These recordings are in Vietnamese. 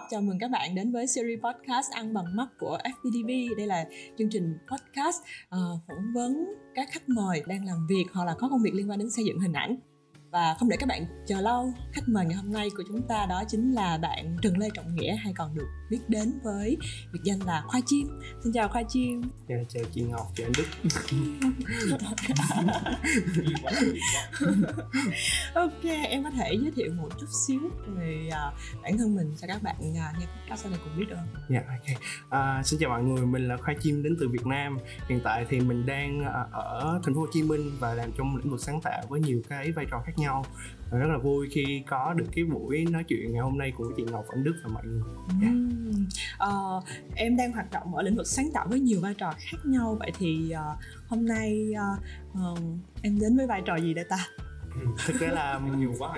Ngọc chào mừng các bạn đến với series podcast Ăn bằng mắt của FPTV. Đây là chương trình podcast uh, phỏng vấn các khách mời đang làm việc hoặc là có công việc liên quan đến xây dựng hình ảnh và không để các bạn chờ lâu khách mời ngày hôm nay của chúng ta đó chính là bạn Trần Lê Trọng Nghĩa hay còn được biết đến với biệt danh là Khoai Chim xin chào Khoai Chim dạ, chào chị Ngọc chào anh Đức ok em có thể giới thiệu một chút xíu về uh, bản thân mình cho các bạn uh, nghe podcast này cùng biết được không? Dạ ok. Uh, xin chào mọi người, mình là Khoai Chim đến từ Việt Nam. Hiện tại thì mình đang uh, ở thành phố Hồ Chí Minh và làm trong lĩnh vực sáng tạo với nhiều cái vai trò khác nhau rất là vui khi có được cái buổi nói chuyện ngày hôm nay của chị Ngọc Anh Đức và mọi người. Yeah. Dạ. Uhm, uh, em đang hoạt động ở lĩnh vực sáng tạo với nhiều vai trò khác nhau vậy thì uh, hôm nay uh, uh, em đến với vai trò gì đây ta? thực ra là nhiều quá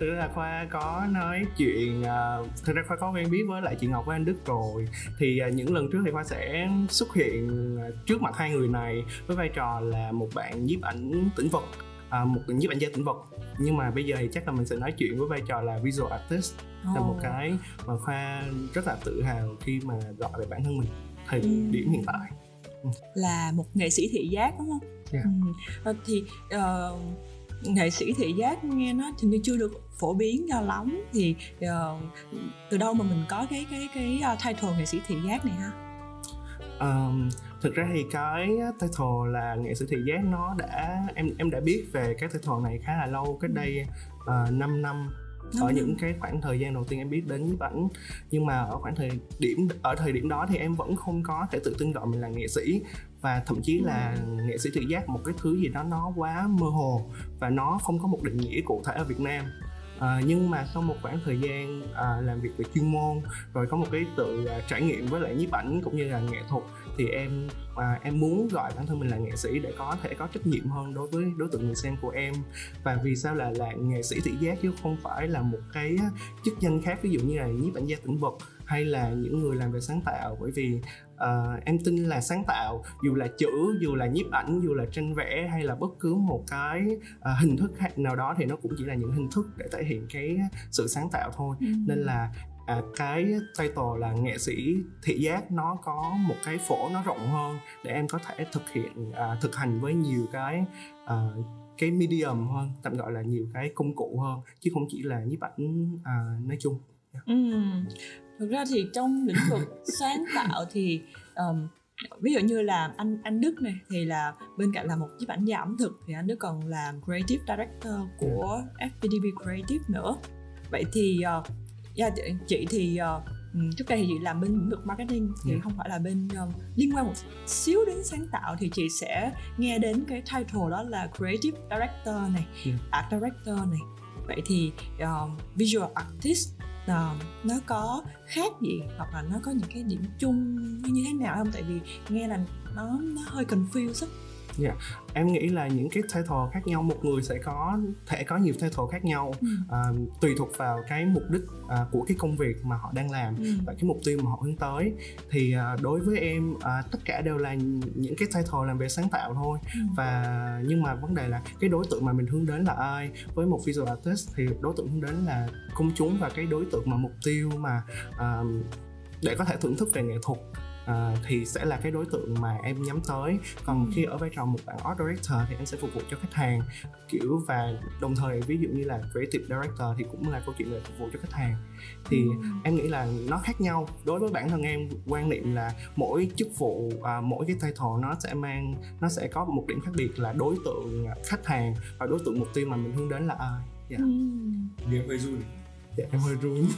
thực ra là khoa có nói chuyện uh, thực ra khoa có quen biết với lại chị ngọc với anh đức rồi thì uh, những lần trước thì khoa sẽ xuất hiện trước mặt hai người này với vai trò là một bạn nhiếp ảnh tĩnh vật à, một nhiếp ảnh gia tĩnh vật nhưng mà bây giờ thì chắc là mình sẽ nói chuyện với vai trò là visual artist oh. là một cái mà khoa rất là tự hào khi mà gọi về bản thân mình thời ừ. điểm hiện tại ừ. là một nghệ sĩ thị giác đúng không? Yeah. Ừ. thì uh, nghệ sĩ thị giác nghe nó thì chưa được phổ biến cho lắm thì uh, từ đâu mà mình có cái cái cái uh, title nghệ sĩ thị giác này ha? Um, thực ra thì cái title là nghệ sĩ thị giác nó đã em em đã biết về cái title này khá là lâu cách đây uh, 5 năm. Ở những cái khoảng thời gian đầu tiên em biết đến nhiếp ảnh. Nhưng mà ở khoảng thời điểm ở thời điểm đó thì em vẫn không có thể tự tin gọi mình là nghệ sĩ. Và thậm chí là nghệ sĩ thị giác một cái thứ gì đó nó quá mơ hồ và nó không có một định nghĩa cụ thể ở Việt Nam. À, nhưng mà sau một khoảng thời gian à, làm việc về chuyên môn rồi có một cái tự à, trải nghiệm với lại nhiếp ảnh cũng như là nghệ thuật thì em à, em muốn gọi bản thân mình là nghệ sĩ để có thể có trách nhiệm hơn đối với đối tượng người xem của em. Và vì sao là là nghệ sĩ thị giác chứ không phải là một cái chức danh khác ví dụ như là nhiếp ảnh gia tĩnh vật hay là những người làm về sáng tạo. Bởi vì uh, em tin là sáng tạo dù là chữ dù là nhiếp ảnh dù là tranh vẽ hay là bất cứ một cái uh, hình thức nào đó thì nó cũng chỉ là những hình thức để thể hiện cái sự sáng tạo thôi. Ừ. nên là à, cái title là nghệ sĩ thị giác nó có một cái phổ nó rộng hơn để em có thể thực hiện à, thực hành với nhiều cái à, cái medium hơn tạm gọi là nhiều cái công cụ hơn chứ không chỉ là nhiếp ảnh à, nói chung yeah. ừ. thực ra thì trong lĩnh vực sáng tạo thì um, ví dụ như là anh anh Đức này thì là bên cạnh là một nhiếp ảnh gia ẩm thực thì anh Đức còn làm creative director của FPDB Creative nữa vậy thì uh, yeah, dạ, chị thì uh, trước đây thì chị làm bên lĩnh vực marketing thì yeah. Dạ. không phải là bên um, liên quan một xíu đến sáng tạo thì chị sẽ nghe đến cái title đó là creative director này yeah. Dạ. art director này vậy thì um, visual artist uh, nó có khác gì hoặc là nó có những cái điểm chung như thế nào không tại vì nghe là nó nó hơi confused Yeah. Dạ. Em nghĩ là những cái title khác nhau một người sẽ có thể có nhiều title khác nhau ừ. uh, tùy thuộc vào cái mục đích uh, của cái công việc mà họ đang làm ừ. và cái mục tiêu mà họ hướng tới thì uh, đối với em uh, tất cả đều là những cái title làm về sáng tạo thôi ừ. và nhưng mà vấn đề là cái đối tượng mà mình hướng đến là ai với một visual artist thì đối tượng hướng đến là công chúng và cái đối tượng mà mục tiêu mà uh, để có thể thưởng thức về nghệ thuật uh, thì sẽ là cái đối tượng mà em nhắm tới còn ừ. khi ở vai trò một bạn art director thì em sẽ phục vụ cho khách hàng kiểu và đồng thời ví dụ như là creative director thì cũng là câu chuyện về phục vụ cho khách hàng thì ừ. em nghĩ là nó khác nhau đối với bản thân em quan niệm là mỗi chức vụ uh, mỗi cái title nó sẽ mang nó sẽ có một điểm khác biệt là đối tượng khách hàng và đối tượng mục tiêu mà mình hướng đến là ai yeah. ừ. Điểm hơi run dạ em hơi run.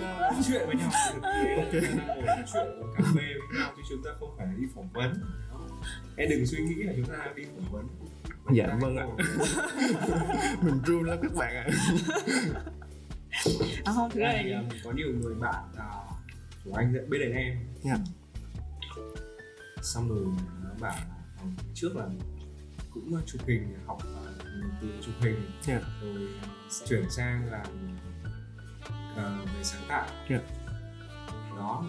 Nói chuyện với nhau. Ok. Nói chuyện cà phê với nhau chứ chúng ta không phải đi phỏng vấn. Em đừng suy nghĩ là chúng ta đi phỏng vấn. Dạ vâng ạ. Mình run lắm các bạn ạ. À, không đây um, có nhiều người bạn uh, của anh bên đền em. Yeah. xong rồi nó bảo là trước là cũng chụp hình học từ chụp hình yeah. rồi chuyển sang làm uh, về sáng tạo yeah. đó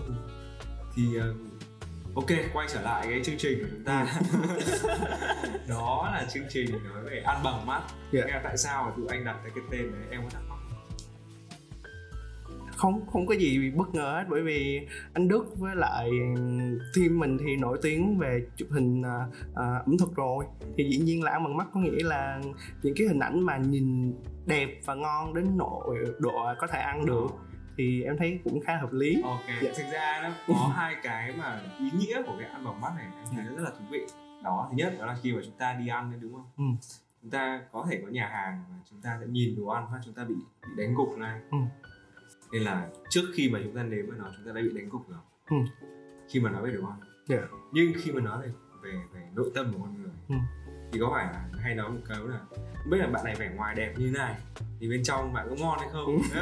thì uh, ok quay trở lại cái chương trình của chúng ta đó là chương trình nói về ăn bằng mắt yeah. tại sao mà tụi anh đặt cái tên đấy em có thắc mắc không không có gì bất ngờ hết bởi vì anh Đức với lại team mình thì nổi tiếng về chụp hình uh, ẩm thực rồi thì dĩ nhiên là ăn bằng mắt có nghĩa là những cái hình ảnh mà nhìn đẹp và ngon đến nội độ có thể ăn được thì em thấy cũng khá hợp lý ok dạ. thực ra nó có hai cái mà ý nghĩa của cái ăn bằng mắt này em thấy rất là thú vị đó thứ nhất đó là khi mà chúng ta đi ăn đúng không ừ. chúng ta có thể có nhà hàng chúng ta sẽ nhìn đồ ăn và chúng ta bị bị đánh gục này ừ. Nên là trước khi mà chúng ta nếm vào nó chúng ta đã bị đánh gục rồi ừ. khi mà nói về đồ ăn yeah. Dạ. nhưng khi mà nói về về về nội tâm của con người ừ. thì có phải là hay nói một câu là biết là bạn này vẻ ngoài đẹp như thế này thì bên trong bạn có ngon hay không ừ.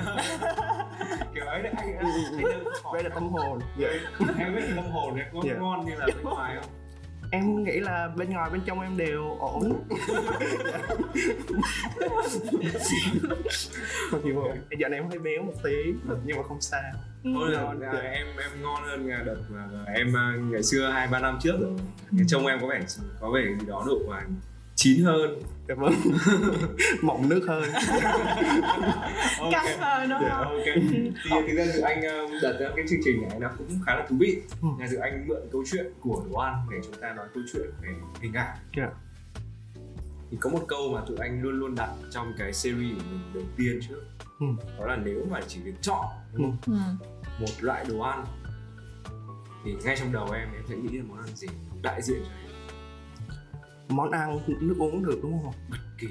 kiểu ấy đấy anh, anh, anh, đây là tâm hồn dạ em biết tâm hồn này có yeah. Dạ. ngon như là bên ngoài không em nghĩ là bên ngoài bên trong em đều ổn. Mặc dù giờ này em hơi béo một tí nhưng mà không sao. Thôi là, là em em ngon hơn đợt mà em à, ngày xưa hai ba năm trước rồi. Trông em có vẻ có vẻ gì đó độ mà chín hơn. Cảm ơn mọng nước hơn. Căng hơn đúng không? ok. Thì thực ra từ anh um, đặt ra cái chương trình này nó cũng khá là thú vị. Ừ. là từ anh mượn câu chuyện của đồ ăn để chúng ta nói câu chuyện về hình ảnh. Yeah. thì có một câu mà tụi anh luôn luôn đặt trong cái series của mình đầu tiên trước. Ừ. đó là nếu mà chỉ được chọn ừ. ừ. một loại đồ ăn thì ngay trong đầu em em sẽ nghĩ là món ăn gì? Đại diện cho em món ăn nước uống được đúng không? Bất kỳ.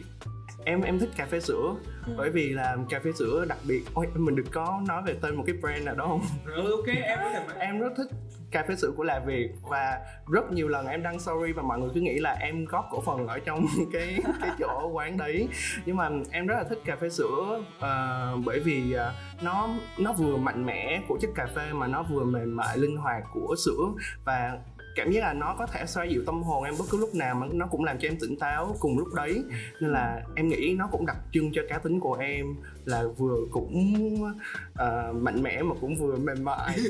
Em em thích cà phê sữa. Ừ. bởi vì là cà phê sữa đặc biệt. Ôi mình được có nói về tên một cái brand nào đó không? Ừ, ok em có thể em rất thích cà phê sữa của là Việt và rất nhiều lần em đăng story và mọi người cứ nghĩ là em góp cổ phần ở trong cái cái chỗ quán đấy. Nhưng mà em rất là thích cà phê sữa uh, bởi vì uh, nó nó vừa mạnh mẽ của chất cà phê mà nó vừa mềm mại linh hoạt của sữa. Và cảm giác là nó có thể xoa dịu tâm hồn em bất cứ lúc nào mà nó cũng làm cho em tỉnh táo cùng lúc đấy. Nên là em nghĩ nó cũng đặc trưng cho cá tính của em là vừa cũng uh, mạnh mẽ mà cũng vừa mềm mại.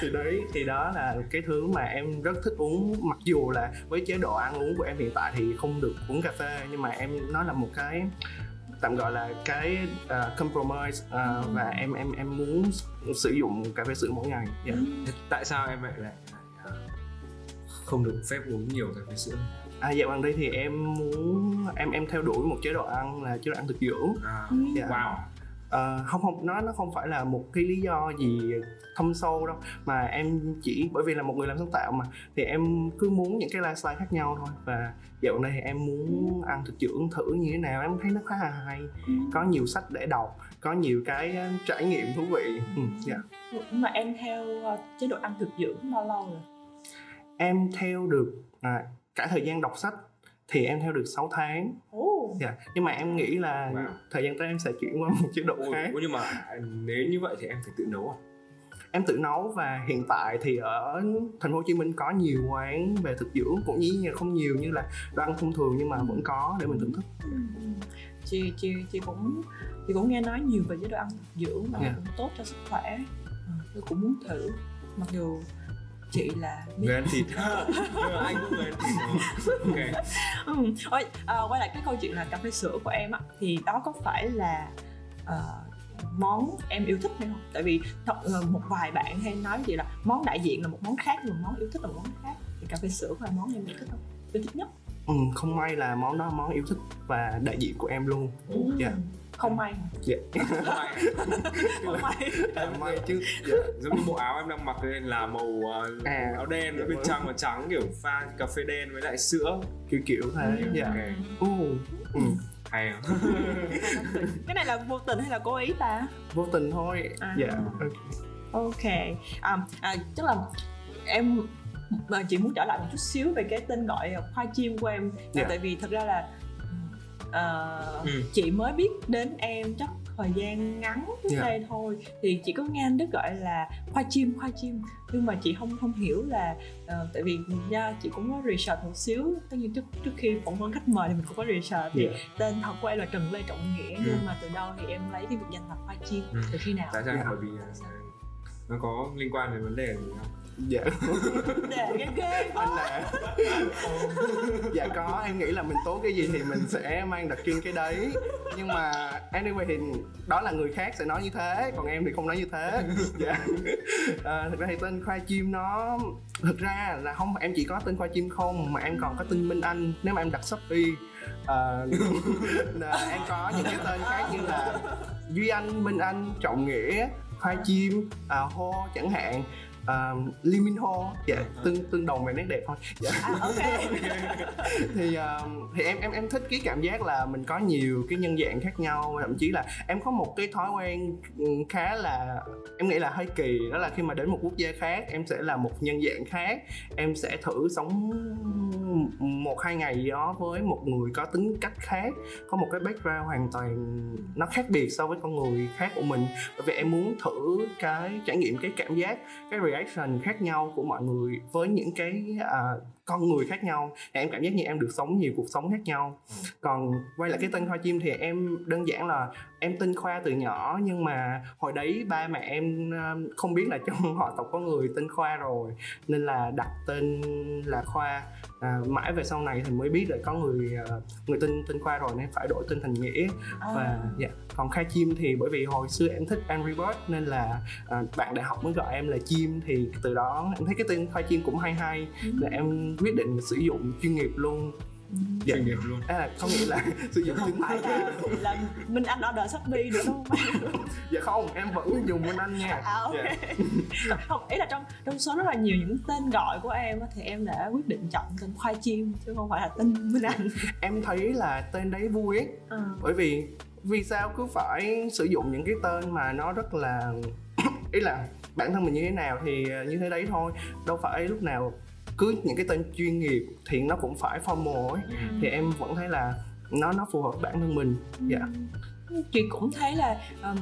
Thì đấy thì đó là cái thứ mà em rất thích uống. Mặc dù là với chế độ ăn uống của em hiện tại thì không được uống cà phê nhưng mà em nó là một cái tạm gọi là cái uh, compromise uh, và em em em muốn sử dụng cà phê sữa mỗi ngày yeah. Dạ. tại sao em lại lại không được phép uống nhiều cà phê sữa À dạo gần đây thì em muốn em em theo đuổi một chế độ ăn là chế độ ăn thực dưỡng. À, yeah. Dạ. Wow uh, không không nó nó không phải là một cái lý do gì thâm sâu đâu. Mà em chỉ bởi vì là một người làm sáng tạo mà thì em cứ muốn những cái lifestyle khác nhau thôi. Và dạo này thì em muốn ăn thực dưỡng thử như thế nào em thấy nó khá là hay. Có nhiều sách để đọc có nhiều cái trải nghiệm thú vị. Ừ, yeah. Dạ. mà em theo ờ, chế độ ăn thực dưỡng bao lâu rồi? Em theo được à, cả thời gian đọc sách thì em theo được 6 tháng oh. dạ. nhưng mà em nghĩ là wow. thời gian tới em sẽ chuyển qua một chế độ khác Ủa, nhưng mà nếu như vậy thì em phải tự nấu à em tự nấu và hiện tại thì ở thành phố Hồ Chí Minh có nhiều quán về thực dưỡng cũng như không nhiều như là đồ ăn thông thường nhưng mà vẫn có để mình thưởng thức ừ. chị chị chị cũng chị cũng nghe nói nhiều về chế độ ăn thực dưỡng mà yeah. Dạ. cũng tốt cho sức khỏe ừ, tôi cũng muốn thử mặc dù chị là người ăn thịt. Anh cũng người ăn thịt ok. Ừ. Ôi, à, quay lại cái câu chuyện là cà phê sữa của em á thì đó có phải là uh, món em yêu thích hay không? Tại vì thật, uh, một vài bạn hay nói chị là món đại diện là một món khác nhưng món yêu thích là một món khác. Thì cà phê sữa là món em yêu thích không? Yêu thích nhất. Ừ, không may là món đó món yêu thích và đại diện của em luôn. Ừ. yeah không may dạ không may không may chứ dạ. giống như bộ áo em đang mặc lên là màu uh, à, áo đen với bên vâng. trong và trắng kiểu pha cà phê đen với lại sữa kiểu kiểu thế ừ. dạ okay. uh, ừ. hay không cái này là vô tình hay là cố ý ta vô tình thôi à. dạ ok. À, à, chắc là em mà chị muốn trở lại một chút xíu về cái tên gọi khoai chim của em yeah. Dạ. tại vì thật ra là uh, ừ. chị mới biết đến em chắc thời gian ngắn trước yeah. Dạ. đây thôi thì chị có nghe anh đức gọi là khoai chim khoai chim nhưng mà chị không không hiểu là uh, tại vì nha chị cũng có research một xíu tất nhiên trước trước khi phỏng vấn khách mời thì mình cũng có research thì yeah. Dạ. tên thật của em là trần lê trọng nghĩa ừ. nhưng mà từ đâu thì em lấy cái biệt danh là khoai chim ừ. từ khi nào tại sao yeah. bởi vì nó có liên quan đến vấn đề gì không dạ. Để ghê ghê anh nè. Dạ có. Em nghĩ là mình tốt cái gì thì mình sẽ mang đặc trưng cái đấy. Nhưng mà anyway thì đó là người khác sẽ nói như thế còn em thì không nói như thế. Dạ. À, thực ra thì tên khoa chim nó thực ra là không em chỉ có tên khoa chim không mà em còn có tên minh anh nếu mà em đặt shopee. Uh, em có những cái tên khác như là duy anh minh anh trọng nghĩa khoai chim uh, hô chẳng hạn uh, Lee Min Ho. Dạ yeah, tương tương đồng về nét đẹp thôi. Dạ. À, okay. thì uh, thì em em em thích cái cảm giác là mình có nhiều cái nhân dạng khác nhau thậm chí là em có một cái thói quen khá là em nghĩ là hơi kỳ đó là khi mà đến một quốc gia khác em sẽ là một nhân dạng khác. Em sẽ thử sống một hai ngày gì đó với một người có tính cách khác có một cái background hoàn toàn nó khác biệt so với con người khác của mình. Bởi vì em muốn thử cái trải nghiệm cái cảm giác cái reaction khác nhau của mọi người với những cái uh, con người khác nhau thì em cảm giác như em được sống nhiều cuộc sống khác nhau. Còn quay lại cái tên khoa chim thì em đơn giản là em tên khoa từ nhỏ nhưng mà hồi đấy ba mẹ em không biết là trong họ tộc có người tên khoa rồi nên là đặt tên là khoa. À, mãi về sau này thì mới biết là có người à, người tên tên khoa rồi nên phải đổi tên thành nghĩa. Và à. dạ. Còn khai chim thì bởi vì hồi xưa em thích Angry Bird nên là à, bạn đại học mới gọi em là chim thì từ đó em thấy cái tên khoa chim cũng hay hay. Ừ. là em quyết định sử dụng chuyên nghiệp luôn. Dạ. chuyên nghiệp luôn. À có nghĩa là sử dụng không phải là, là minh anh order shopee được đúng không? Dạ không em vẫn dùng minh anh nha. À, okay. dạ. không ý là trong trong số rất là nhiều những tên gọi của em thì em đã quyết định chọn tên khoai chim chứ không phải là tên minh anh. Em thấy là tên đấy vui ấy. À. bởi vì vì sao cứ phải sử dụng những cái tên mà nó rất là ý là bản thân mình như thế nào thì như thế đấy thôi. Đâu phải lúc nào cứ những cái tên chuyên nghiệp thì nó cũng phải formal ấy ừ. thì em vẫn thấy là nó nó phù hợp với bản thân mình dạ ừ. chị cũng thấy là um,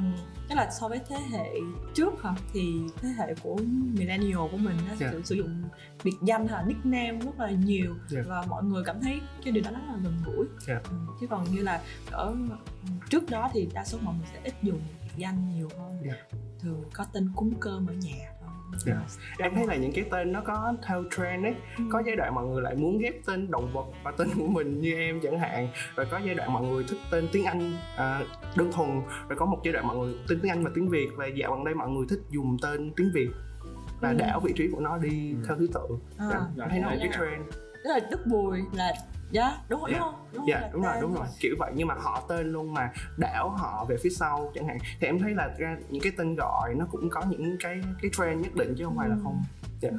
tức là so với thế hệ trước hả thì thế hệ của millennial của mình nó yeah. Dạ. sử dụng biệt danh hay nickname rất là nhiều yeah. Dạ. và mọi người cảm thấy cái điều đó rất là gần gũi yeah. Dạ. ừ, chứ còn như là ở trước đó thì đa số mọi người sẽ ít dùng biệt danh nhiều hơn yeah. thường có tên cúng cơm ở nhà yeah. Dạ. em thấy là những cái tên nó có theo trend ấy ừ. có giai đoạn mọi người lại muốn ghép tên động vật và tên của mình như em chẳng hạn rồi có giai đoạn mọi người thích tên tiếng anh à, đơn thuần rồi có một giai đoạn mọi người tên tiếng anh và tiếng việt và dạo gần đây mọi người thích dùng tên tiếng việt và ừ. đảo vị trí của nó đi ừ. theo thứ tự à, dạ, thấy nó một cái trend tức là đức bùi là dạ đúng rồi yeah. đúng không? Đúng, dạ đúng rồi đúng rồi. kiểu vậy nhưng mà họ tên luôn mà đảo họ về phía sau chẳng hạn. Thì em thấy là ra những cái tên gọi nó cũng có những cái cái trend nhất định chứ không phải là không. Dạ.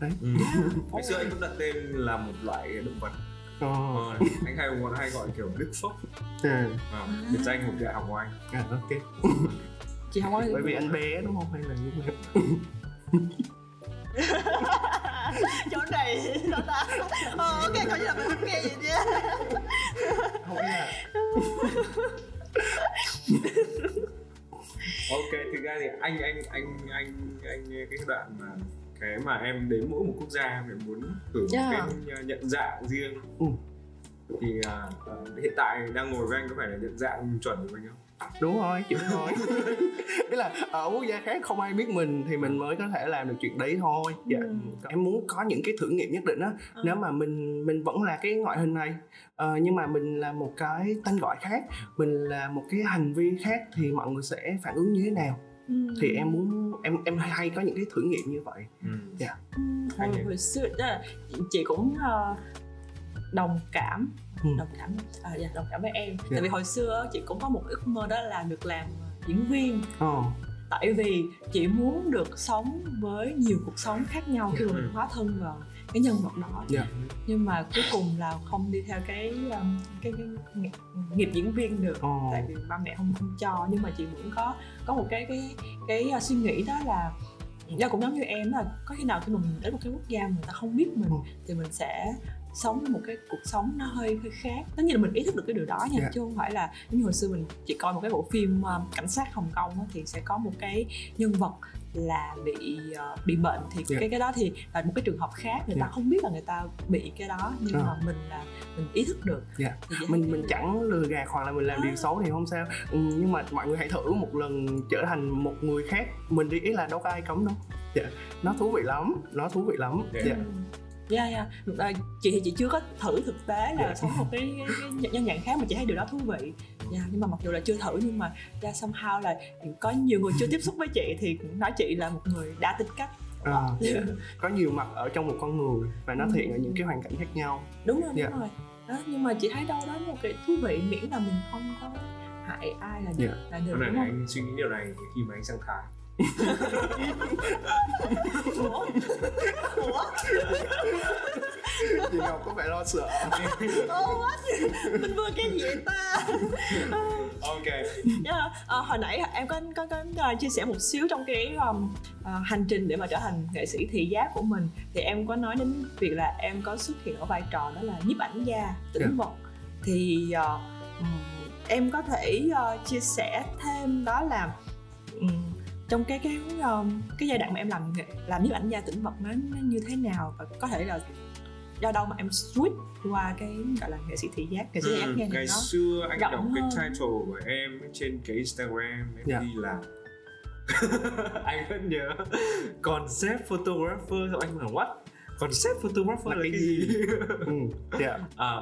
Đấy. Ừ. ngày xưa anh cũng đặt tên là một loại động vật. Oh. Ờ, anh hay còn hay gọi kiểu đức phúc à. biệt danh một đại học của anh à, ok chị không bởi vì anh bé đúng không? Hay là như thế chỗ này sao ta. Ờ, ok coi như là mình không nghe gì nhé không nghe ok thực ra thì anh anh anh anh anh nghe cái đoạn mà cái mà em đến mỗi một quốc gia em muốn thử yeah. cái nhận dạng riêng. Ừ. thì uh, hiện tại đang ngồi với anh có phải là nhận dạng chuẩn của mình không đúng rồi chịu thôi ý là ở quốc gia khác không ai biết mình thì mình mới có thể làm được chuyện đấy thôi dạ ừ. em muốn có những cái thử nghiệm nhất định á ừ. nếu mà mình mình vẫn là cái ngoại hình này uh, nhưng mà mình là một cái tên gọi khác mình là một cái hành vi khác thì mọi người sẽ phản ứng như thế nào Ừ. thì em muốn em em hay có những cái thử nghiệm như vậy ừ. yeah. ừ. hồi, hồi xưa đó chị cũng uh, đồng cảm ừ. đồng cảm à, dạ, đồng cảm với em yeah. tại vì hồi xưa chị cũng có một ước mơ đó là được làm diễn viên oh. tại vì chị muốn được sống với nhiều cuộc sống khác nhau khi mà mình hóa thân vào cái nhân vật đó yeah. nhưng mà cuối cùng là không đi theo cái um, cái, cái, nghiệp diễn viên được oh. tại vì ba mẹ không không cho nhưng mà chị vẫn có có một cái cái cái, uh, suy nghĩ đó là do cũng giống như em là có khi nào khi mà mình đến một cái quốc gia mà người ta không biết mình ừ. thì mình sẽ sống một cái cuộc sống nó hơi hơi khác tất nhiên là mình ý thức được cái điều đó nha yeah. Dạ. chứ không phải là như hồi xưa mình chỉ coi một cái bộ phim uh, cảnh sát hồng kông thì sẽ có một cái nhân vật là bị uh, bị bệnh thì yeah. Dạ. cái cái đó thì là một cái trường hợp khác người yeah. ta dạ. không biết là người ta bị cái đó nhưng à. mà mình là mình ý thức được yeah. mình mình chẳng lừa gạt hoặc là mình làm à. điều xấu thì không sao ừ, nhưng mà mọi người hãy thử một lần trở thành một người khác mình đi ý là đâu có ai cấm đâu dạ nó thú vị lắm nó thú vị lắm dạ yeah. Dạ dạ, à, chị thì chị chưa có thử thực tế là yeah. sống một cái, cái, cái nhân dạng khác mà chị thấy điều đó thú vị. Dạ, yeah, nhưng mà mặc dù là chưa thử nhưng mà ra yeah, somehow là có nhiều người chưa tiếp xúc với chị thì cũng nói chị là một người đa tính cách à, yeah. có nhiều mặt ở trong một con người và nó thể hiện ở những cái hoàn cảnh khác nhau đúng rồi đúng yeah. rồi đó, nhưng mà chị thấy đâu đó một cái thú vị miễn là mình không có hại ai là được yeah. là được đúng không? anh suy nghĩ điều này khi mà anh sang thái ủa ủa chị ngọc có vẻ lo sợ. Oh, mình vừa cái gì ta. Ok. Yeah, uh, hồi nãy em có có, có uh, chia sẻ một xíu trong cái um, uh, hành trình để mà trở thành nghệ sĩ thị giác của mình. Thì em có nói đến việc là em có xuất hiện ở vai trò đó là nhiếp ảnh gia tĩnh yeah. vật thì uh, em có thể uh, chia sẻ thêm đó là um, trong cái cái um, cái giai đoạn mà em làm làm nhiếp ảnh gia tĩnh vật nó, nó như thế nào và có thể là do đâu mà em switch qua cái gọi là nghệ sĩ thị giác nghệ sĩ thị giác nghe ngày nó xưa anh đọc hơn. cái title của em trên cái Instagram em yeah. Dạ. đi là anh vẫn nhớ concept photographer anh bảo what concept photographer là, là cái gì, gì? ừ, yeah. à,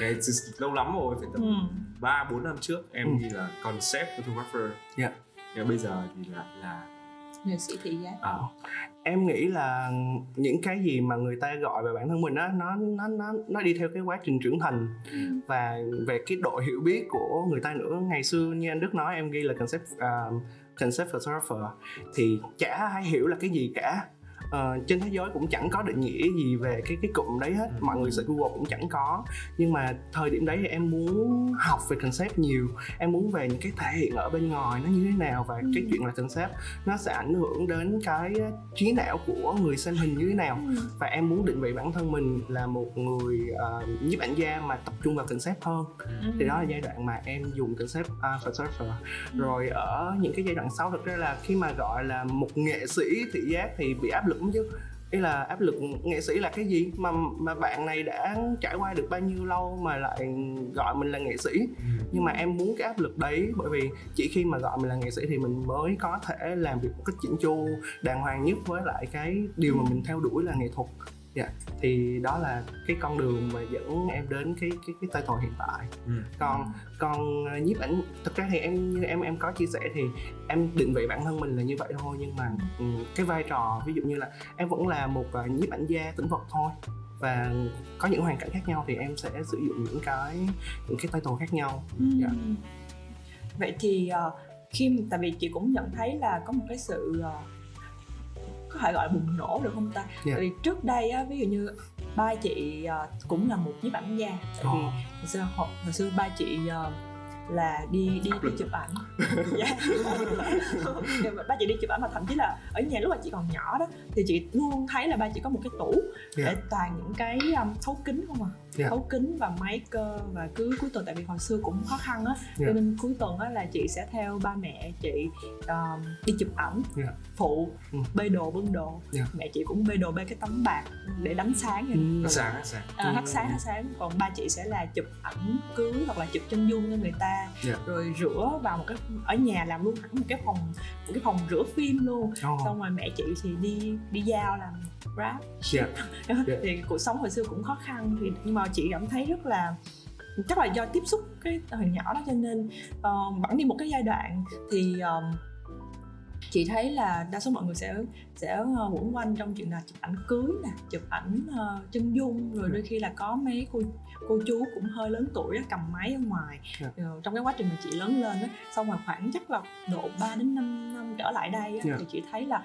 ngày lâu lắm rồi phải tầm ừ. ba bốn năm trước em ừ. là concept photographer yeah. Nhưng bây giờ thì là là nghệ sĩ thị giác à. em nghĩ là những cái gì mà người ta gọi về bản thân mình á nó nó nó nó đi theo cái quá trình trưởng thành ừ. và về cái độ hiểu biết của người ta nữa ngày xưa như anh đức nói em ghi là concept uh, concept photographer thì chả ai hiểu là cái gì cả uh, trên thế giới cũng chẳng có định nghĩa gì về cái cái cụm đấy hết ừ. mọi người search google cũng chẳng có nhưng mà thời điểm đấy thì em muốn học về concept nhiều em muốn về những cái thể hiện ở bên ngoài nó như thế nào và ừ. cái chuyện là concept nó sẽ ảnh hưởng đến cái trí não của người xem hình như thế nào ừ. và em muốn định vị bản thân mình là một người uh, nhiếp ảnh gia mà tập trung vào concept hơn ừ. thì đó là giai đoạn mà em dùng concept uh, photographer ừ. rồi ở những cái giai đoạn sau thực ra là khi mà gọi là một nghệ sĩ thị giác thì bị áp lực lắm chứ. Ý là áp lực nghệ sĩ là cái gì? Mà mà bạn này đã trải qua được bao nhiêu lâu mà lại gọi mình là nghệ sĩ? Ừ. nhưng mà em muốn cái áp lực đấy bởi vì chỉ khi mà gọi mình là nghệ sĩ thì mình mới có thể làm việc một cách chỉnh chu đàng hoàng nhất với lại cái điều mà mình theo đuổi là nghệ thuật dạ thì đó là cái con đường mà dẫn em đến cái cái cái title hiện tại ừ. còn còn ờ, nhiếp ảnh thực ra thì em như em em có chia sẻ thì em định vị bản thân mình là như vậy thôi nhưng mà ừ, cái vai trò ví dụ như là em vẫn là một uh, nhiếp ảnh gia tĩnh vật thôi và có những hoàn cảnh khác nhau thì em sẽ sử dụng những cái những cái title khác nhau ừ. yeah. Dạ. vậy thì uh, khi tại vì chị cũng nhận thấy là có một cái sự uh, có thể gọi là bùng nổ được không ta yeah. Dạ. tại vì trước đây á ví dụ như ba chị uh, cũng là một nhiếp ảnh gia tại vì hồi xưa hồi, hồi xưa ba chị uh, là đi đi, đi chụp ảnh dạ. ba chị đi chụp ảnh mà thậm chí là ở nhà lúc mà chị còn nhỏ đó thì chị luôn thấy là ba chị có một cái tủ yeah. để dạ. toàn những cái um, thấu kính không à yeah. Dạ. thấu kính và máy cơ và cứ cuối tuần tại vì hồi xưa cũng khó khăn á yeah. cho nên cuối tuần á là chị sẽ theo ba mẹ chị um, đi chụp ảnh yeah. phụ ừ. bê đồ bưng đồ yeah. mẹ chị cũng bê đồ bê cái tấm bạc để đánh sáng ừ. hát sáng hát sáng à, hát sáng hát sáng còn ba chị sẽ là chụp ảnh cưới hoặc là chụp chân dung cho người ta yeah. rồi rửa vào một cái ở nhà làm luôn hẳn một cái phòng một cái phòng rửa phim luôn oh. xong rồi mẹ chị thì đi đi giao làm grab yeah. yeah. thì cuộc sống hồi xưa cũng khó khăn thì nhưng mà chị cảm thấy rất là chắc là do tiếp xúc cái hồi nhỏ đó cho nên uh, bẵng đi một cái giai đoạn thì um, chị thấy là đa số mọi người sẽ sẽ quẩn quanh trong chuyện là chụp ảnh cưới nè chụp ảnh uh, chân dung rồi đôi khi là có mấy cô cô chú cũng hơi lớn tuổi đó, cầm máy ở ngoài yeah. Dạ. uh, trong cái quá trình mà chị lớn lên đó, xong rồi khoảng chắc là độ 3 đến 5 năm trở lại đây đó, yeah. Dạ. thì chị thấy là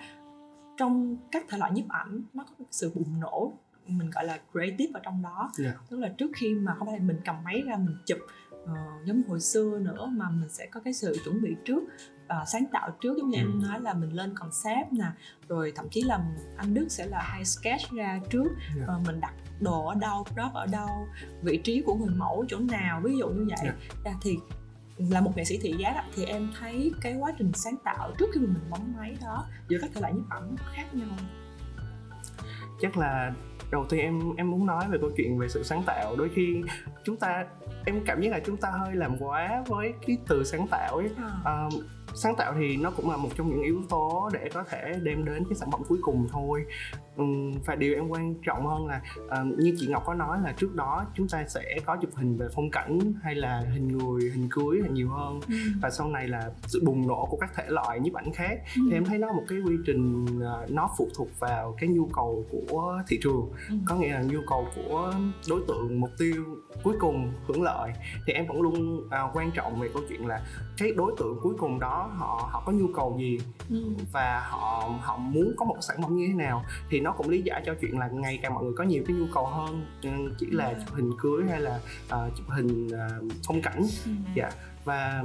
trong các thể loại nhiếp ảnh nó có sự bùng nổ mình gọi là creative ở trong đó yeah. Dạ. tức là trước khi mà không phải mình cầm máy ra mình chụp uh, giống hồi xưa nữa mà mình sẽ có cái sự chuẩn bị trước uh, sáng tạo trước giống như ừ. em nói là mình lên concept nè rồi thậm chí là anh Đức sẽ là hay sketch ra trước yeah. uh, mình đặt đồ ở đâu drop ở đâu vị trí của người mẫu chỗ nào ví dụ như vậy yeah. thì là một nghệ sĩ thị giác thì em thấy cái quá trình sáng tạo trước khi mình bấm máy đó, giữa các thể loại nhiếp ảnh khác nhau chắc là đầu tiên em em muốn nói về câu chuyện về sự sáng tạo. Đôi khi chúng ta em cảm giác là chúng ta hơi làm quá với cái từ sáng tạo ấy à. sáng tạo thì nó cũng là một trong những yếu tố để có thể đem đến cái sản phẩm cuối cùng thôi và điều em quan trọng hơn là uh, như chị ngọc có nói là trước đó chúng ta sẽ có chụp hình về phong cảnh hay là hình người hình cưới là nhiều hơn ừ. và sau này là sự bùng nổ của các thể loại nhiếp ảnh khác ừ. thì em thấy nó một cái quy trình uh, nó phụ thuộc vào cái nhu cầu của thị trường ừ. có nghĩa là nhu cầu của đối tượng mục tiêu cuối cùng hưởng lợi thì em vẫn luôn uh, quan trọng về câu chuyện là cái đối tượng cuối cùng đó họ họ có nhu cầu gì ừ. và họ họ muốn có một sản phẩm như thế nào thì nó cũng lý giải cho chuyện là ngày càng mọi người có nhiều cái nhu cầu hơn chỉ là yeah. chụp hình cưới hay là uh, chụp hình uh, phong cảnh ừ. dạ yeah và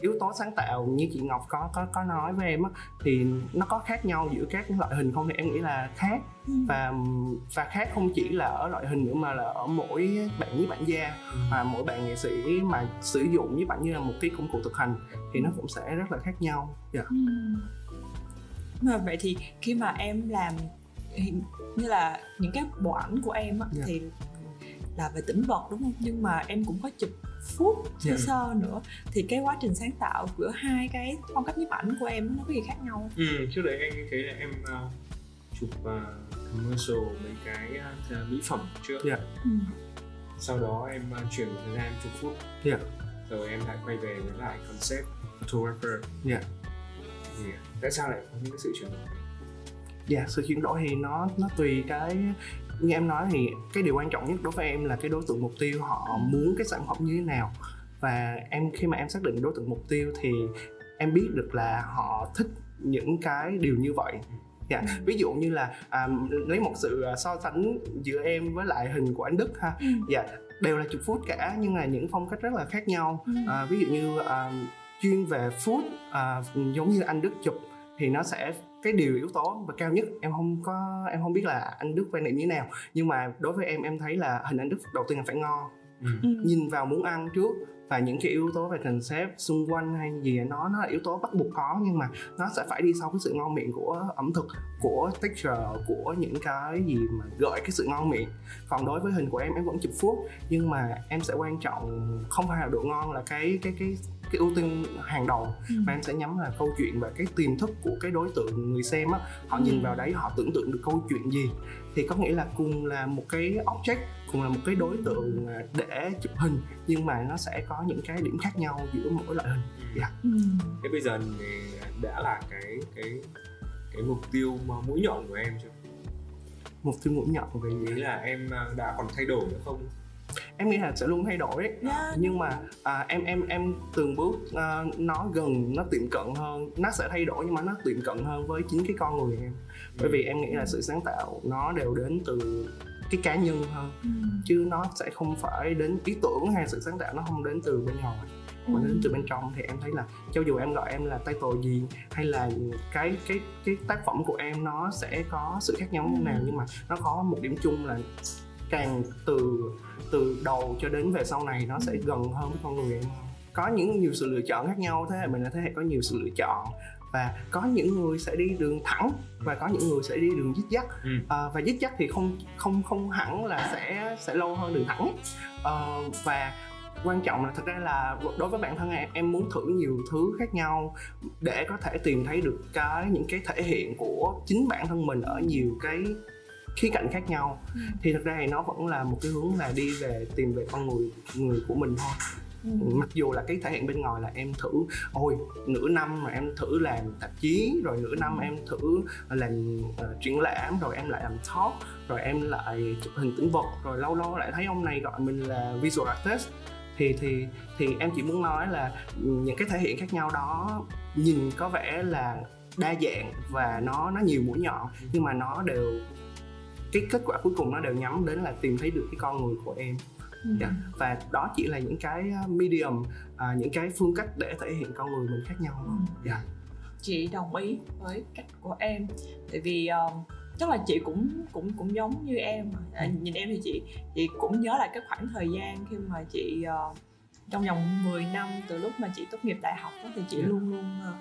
yếu tố sáng tạo như chị Ngọc có có có nói với em á thì nó có khác nhau giữa các loại hình không thì em nghĩ là khác ừ. và và khác không chỉ là ở loại hình nữa mà là ở mỗi bạn với bản gia và mỗi bạn nghệ sĩ mà sử dụng với bạn như là một cái công cụ thực hành thì nó cũng sẽ rất là khác nhau. Yeah. Dạ. Mà vậy thì khi mà em làm như là những cái bộ ảnh của em á, yeah. Dạ. thì là về tĩnh vật đúng không nhưng mà em cũng có chụp phút sơ yeah. sơ nữa thì cái quá trình sáng tạo giữa hai cái phong cách nhiếp ảnh của em nó có gì khác nhau ừ trước đấy anh thấy là em uh, chụp uh, commercial mấy cái uh, mỹ phẩm trước yeah. ừ. sau đó em uh, chuyển thời gian chụp phút yeah. rồi em lại quay về với lại concept photographer yeah. Yeah. tại sao lại có những cái sự chuyển đổi dạ yeah, sự chuyển đổi thì nó nó tùy cái như em nói thì cái điều quan trọng nhất đối với em là cái đối tượng mục tiêu họ muốn cái sản phẩm như thế nào và em khi mà em xác định đối tượng mục tiêu thì em biết được là họ thích những cái điều như vậy dạ yeah. ví dụ như là à, lấy một sự à, so sánh giữa em với lại hình của anh đức ha ừ. dạ yeah. đều là chụp phút cả nhưng là những phong cách rất là khác nhau ừ. à, ví dụ như à, chuyên về food à, giống như anh đức chụp thì nó sẽ cái điều yếu tố và cao nhất em không có em không biết là anh Đức quan niệm như thế nào nhưng mà đối với em em thấy là hình anh Đức đầu tiên là phải ngon ừ. ừ. nhìn vào muốn ăn trước và những cái yếu tố về concept xung quanh hay gì nó nó là yếu tố bắt buộc có nhưng mà nó sẽ phải đi sau cái sự ngon miệng của ẩm thực của texture của những cái gì mà gợi cái sự ngon miệng còn đối với hình của em em vẫn chụp phút nhưng mà em sẽ quan trọng không phải là độ ngon là cái cái cái cái ưu tiên hàng đầu ừ. mà em sẽ nhắm là câu chuyện và cái tiềm thức của cái đối tượng người xem á họ ừ. nhìn vào đấy họ tưởng tượng được câu chuyện gì thì có nghĩa là cùng là một cái object cùng là một cái đối tượng để chụp hình nhưng mà nó sẽ có những cái điểm khác nhau giữa mỗi loại hình yeah. Dạ. ừ. thế bây giờ thì đã là cái cái cái mục tiêu mũi nhọn của em chưa mục tiêu mũi nhọn về nghĩ là em à, đã còn thay đổi nữa không em nghĩ là sẽ luôn thay đổi yeah. Dạ. nhưng mà à, em em em từng bước uh, nó gần nó tiệm cận hơn nó sẽ thay đổi nhưng mà nó tiệm cận hơn với chính cái con người em bởi vì em nghĩ là sự sáng tạo nó đều đến từ cái cá nhân hơn ừ. chứ nó sẽ không phải đến ý tưởng hay sự sáng tạo nó không đến từ bên ngoài mà đến từ bên trong thì em thấy là cho dù em gọi em là title gì hay là cái cái cái tác phẩm của em nó sẽ có sự khác nhau như nào nhưng mà nó có một điểm chung là càng từ từ đầu cho đến về sau này nó sẽ gần hơn với con người em có những nhiều sự lựa chọn khác nhau thế hệ mình là thế hệ có nhiều sự lựa chọn và có những người sẽ đi đường thẳng và có những người sẽ đi đường dít dắt ừ. à, và dít dắt thì không không không hẳn là sẽ sẽ lâu hơn đường thẳng. À, và quan trọng là thật ra là đối với bản thân em em muốn thử nhiều thứ khác nhau để có thể tìm thấy được cái những cái thể hiện của chính bản thân mình ở nhiều cái khía cạnh khác nhau ừ. thì thật ra thì nó vẫn là một cái hướng là đi về tìm về con người người của mình thôi Ừ. mặc dù là cái thể hiện bên ngoài là em thử ôi nửa năm mà em thử làm tạp chí rồi nửa năm em thử làm uh, triển lãm rồi em lại làm talk rồi em lại chụp hình tĩnh vật rồi lâu lâu lại thấy ông này gọi mình là visual artist thì thì thì em chỉ muốn nói là những cái thể hiện khác nhau đó nhìn có vẻ là đa dạng và nó nó nhiều mũi nhọn nhưng mà nó đều cái kết quả cuối cùng nó đều nhắm đến là tìm thấy được cái con người của em ừ. yeah. Dạ. và đó chỉ là những cái uh, medium uh, những cái phương cách để thể hiện con người mình khác nhau ừ. yeah. Dạ. chị đồng ý với cách của em tại vì um, chắc là chị cũng cũng cũng giống như em à, ừ. nhìn em thì chị chị cũng nhớ lại cái khoảng thời gian khi mà chị uh, trong vòng 10 năm từ lúc mà chị tốt nghiệp đại học đó, thì chị yeah. Dạ. luôn luôn uh,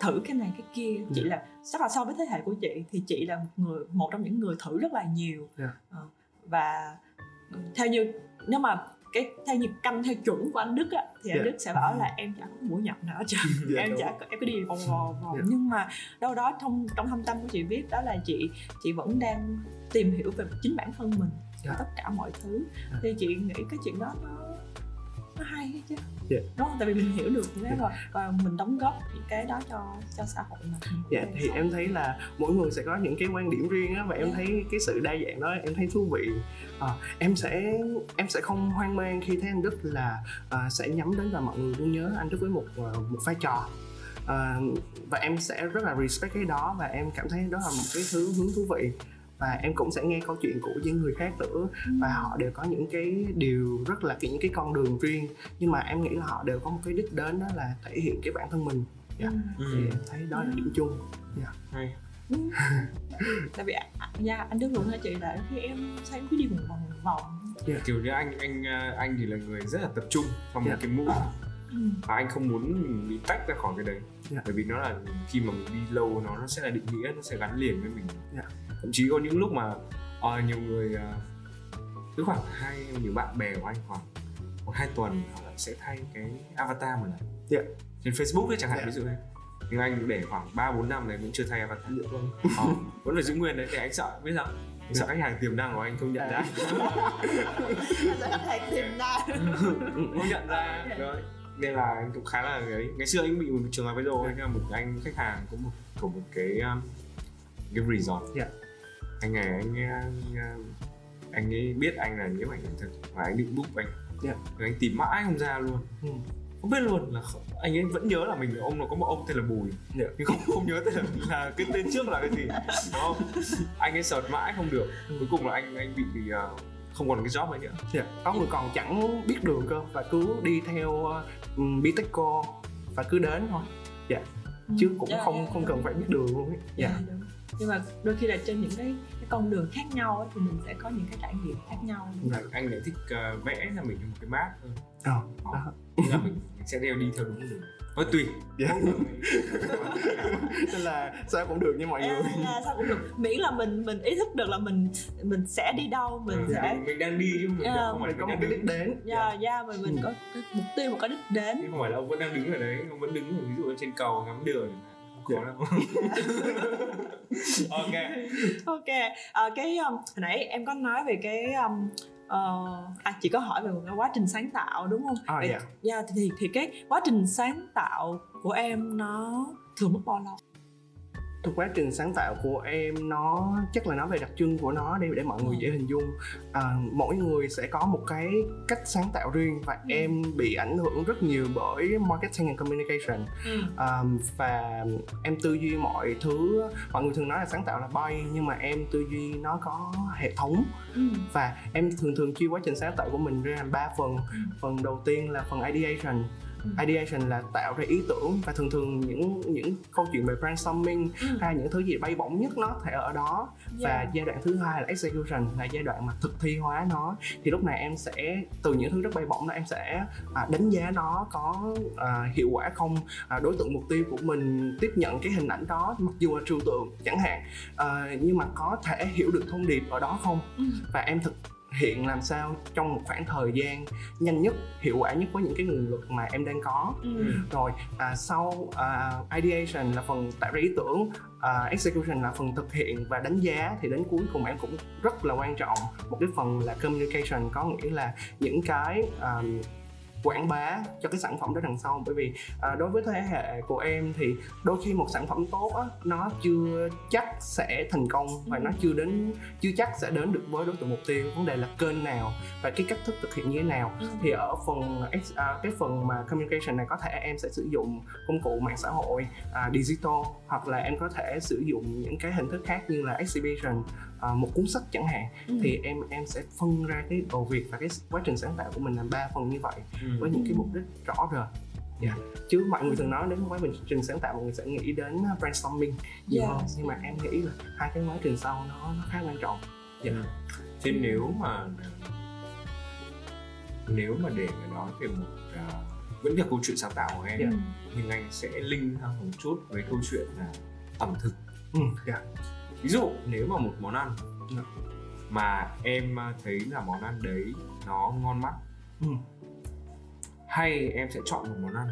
thử cái này cái kia chị yeah. là chắc là so với thế hệ của chị thì chị là một người một trong những người thử rất là nhiều yeah. uh, và theo như nếu mà cái theo nhịp canh theo chuẩn của anh Đức á thì anh yeah. Dạ. Đức sẽ bảo là em chả có mũi nhọn nào chứ yeah, dạ, em chả em cứ đi vòng vòng vòng yeah. nhưng mà đâu đó trong trong thâm tâm của chị biết đó là chị chị vẫn đang tìm hiểu về chính bản thân mình yeah. tất cả mọi thứ yeah. thì chị nghĩ cái chuyện đó nó nó hay hết chứ yeah. Dạ. đúng không tại vì mình hiểu được cái yeah. rồi và mình đóng góp những cái đó cho cho xã hội mà dạ yeah, thì em thấy là mỗi người sẽ có những cái quan điểm riêng á và yeah. em thấy cái sự đa dạng đó em thấy thú vị à, em sẽ em sẽ không hoang mang khi thấy anh đức là à, sẽ nhắm đến và mọi người luôn nhớ anh đức với một à, một vai trò à, và em sẽ rất là respect cái đó và em cảm thấy đó là một cái thứ hướng thú vị và em cũng sẽ nghe câu chuyện của những người khác nữa và họ đều có những cái điều rất là những cái con đường riêng nhưng mà em nghĩ là họ đều có một cái đích đến đó là thể hiện cái bản thân mình yeah. Dạ. ừ. thì em thấy đó là điểm chung yeah. Dạ. hay tại vì nha anh đức luôn hả chị là khi em thấy cứ đi vòng vòng vòng yeah. kiểu như anh anh anh thì là người rất là tập trung trong yeah. một cái mũ ừ. và anh không muốn bị tách ra khỏi cái đấy yeah. bởi vì nó là khi mà mình đi lâu nó nó sẽ là định nghĩa nó sẽ gắn liền với mình yeah thậm chí có những lúc mà uh, nhiều người uh, cứ khoảng hai nhiều bạn bè của anh khoảng một hai tuần họ lại sẽ thay cái avatar một lần yeah. trên Facebook ấy chẳng hạn yeah. ví dụ thế nhưng anh để khoảng 3 4 năm này vẫn chưa thay avatar được không? Ờ, vẫn phải giữ nguyên đấy thì anh sợ biết sao? Anh sợ khách hàng tiềm năng của anh không nhận ra. sợ khách hàng tiềm năng. không nhận ra rồi nên là anh cũng khá là ấy ngày xưa anh bị một trường hợp với rồi yeah. một anh khách hàng có một của một cái um, cái resort yeah anh này anh anh ấy biết anh là nhiễm ảnh hưởng thực và anh định book anh yeah. anh tìm mãi không ra luôn ừ. không biết luôn là anh ấy vẫn nhớ là mình ông nó có một ông tên là bùi yeah. nhưng không không nhớ tên là, là cái tên trước là cái gì đúng không anh ấy search mãi không được ừ. cuối cùng là anh anh bị uh, không còn cái job ấy nữa yeah. có người còn chẳng biết đường cơ và cứ đi theo uh, Biteco và cứ đến thôi dạ yeah. chứ cũng yeah, không yeah, không cần phải biết đường luôn ấy dạ yeah. Yeah nhưng mà đôi khi là trên những cái, cái con đường khác nhau ấy, thì mình sẽ có những cái trải nghiệm khác nhau. Là anh lại thích uh, vẽ là mình một cái map hơn. Ờ, đó. là mình, mình sẽ đeo đi theo đúng đường. Thôi tùy. Yeah. Nên là sao cũng được như mọi người. à, sao cũng được. Miễn là mình mình ý thức được là mình mình sẽ đi đâu mình ừ, sẽ mình, đang đi chứ mình yeah. không phải có một cái đích đến. Dạ yeah, yeah, mình mình có cái mục tiêu một cái đích đến. Chứ không phải là ông vẫn đang đứng ở đấy ông vẫn đứng ví dụ trên cầu ngắm đường lắm ok ok à, cái um, hồi nãy em có nói về cái um, uh, à chị có hỏi về một cái quá trình sáng tạo đúng không? À, dạ. Yeah. Yeah, thì thì cái quá trình sáng tạo của em nó thường mất bao lâu? Thực quá trình sáng tạo của em nó chắc là nói về đặc trưng của nó để để mọi người ừ. dễ hình dung à, mỗi người sẽ có một cái cách sáng tạo riêng và ừ. em bị ảnh hưởng rất nhiều bởi marketing and communication ừ. à, và em tư duy mọi thứ mọi người thường nói là sáng tạo là bay nhưng mà em tư duy nó có hệ thống ừ. và em thường thường chia quá trình sáng tạo của mình ra làm ba phần ừ. phần đầu tiên là phần ideation ideation là tạo ra ý tưởng và thường thường những những câu chuyện về brainstorming ừ. hay những thứ gì bay bổng nhất nó thể ở đó yeah. và giai đoạn thứ hai là execution là giai đoạn mà thực thi hóa nó thì lúc này em sẽ từ những thứ rất bay bổng đó em sẽ à, đánh giá nó có à, hiệu quả không à, đối tượng mục tiêu của mình tiếp nhận cái hình ảnh đó mặc dù là trừu tượng chẳng hạn à, nhưng mà có thể hiểu được thông điệp ở đó không ừ. và em thực hiện làm sao trong một khoảng thời gian nhanh nhất hiệu quả nhất với những cái nguồn lực mà em đang có ừ. rồi à, sau à, ideation là phần tạo ra ý tưởng à, execution là phần thực hiện và đánh giá thì đến cuối cùng em cũng rất là quan trọng một cái phần là communication có nghĩa là những cái um, quảng bá cho cái sản phẩm đó đằng sau. Bởi vì à, đối với thế hệ của em thì đôi khi một sản phẩm tốt á nó chưa chắc sẽ thành công và nó chưa đến chưa chắc sẽ đến được với đối tượng mục tiêu. Vấn đề là kênh nào và cái cách thức thực hiện như thế nào. Ừ. thì ở phần à, cái phần mà communication này có thể em sẽ sử dụng công cụ mạng xã hội à, digital hoặc là em có thể sử dụng những cái hình thức khác như là exhibition à, một cuốn sách chẳng hạn ừ. thì em em sẽ phân ra cái đầu việc và cái quá trình sáng tạo của mình làm ba phần như vậy ừ. với những cái mục đích rõ rệt yeah. Dạ. chứ mọi người thường nói đến quá trình sáng tạo mọi người sẽ nghĩ đến brainstorming nhiều yeah. hơn nhưng mà em nghĩ là hai cái quá trình sau nó nó khá quan trọng yeah. ừ. thế nếu mà nếu mà để mà nói về một uh, vẫn là câu chuyện sáng tạo của em yeah. nhưng anh sẽ linh hơn một chút với câu chuyện là ẩm thực ừ, yeah ví dụ nếu mà một món ăn mà em thấy là món ăn đấy nó ngon mắt ừ. hay em sẽ chọn một món ăn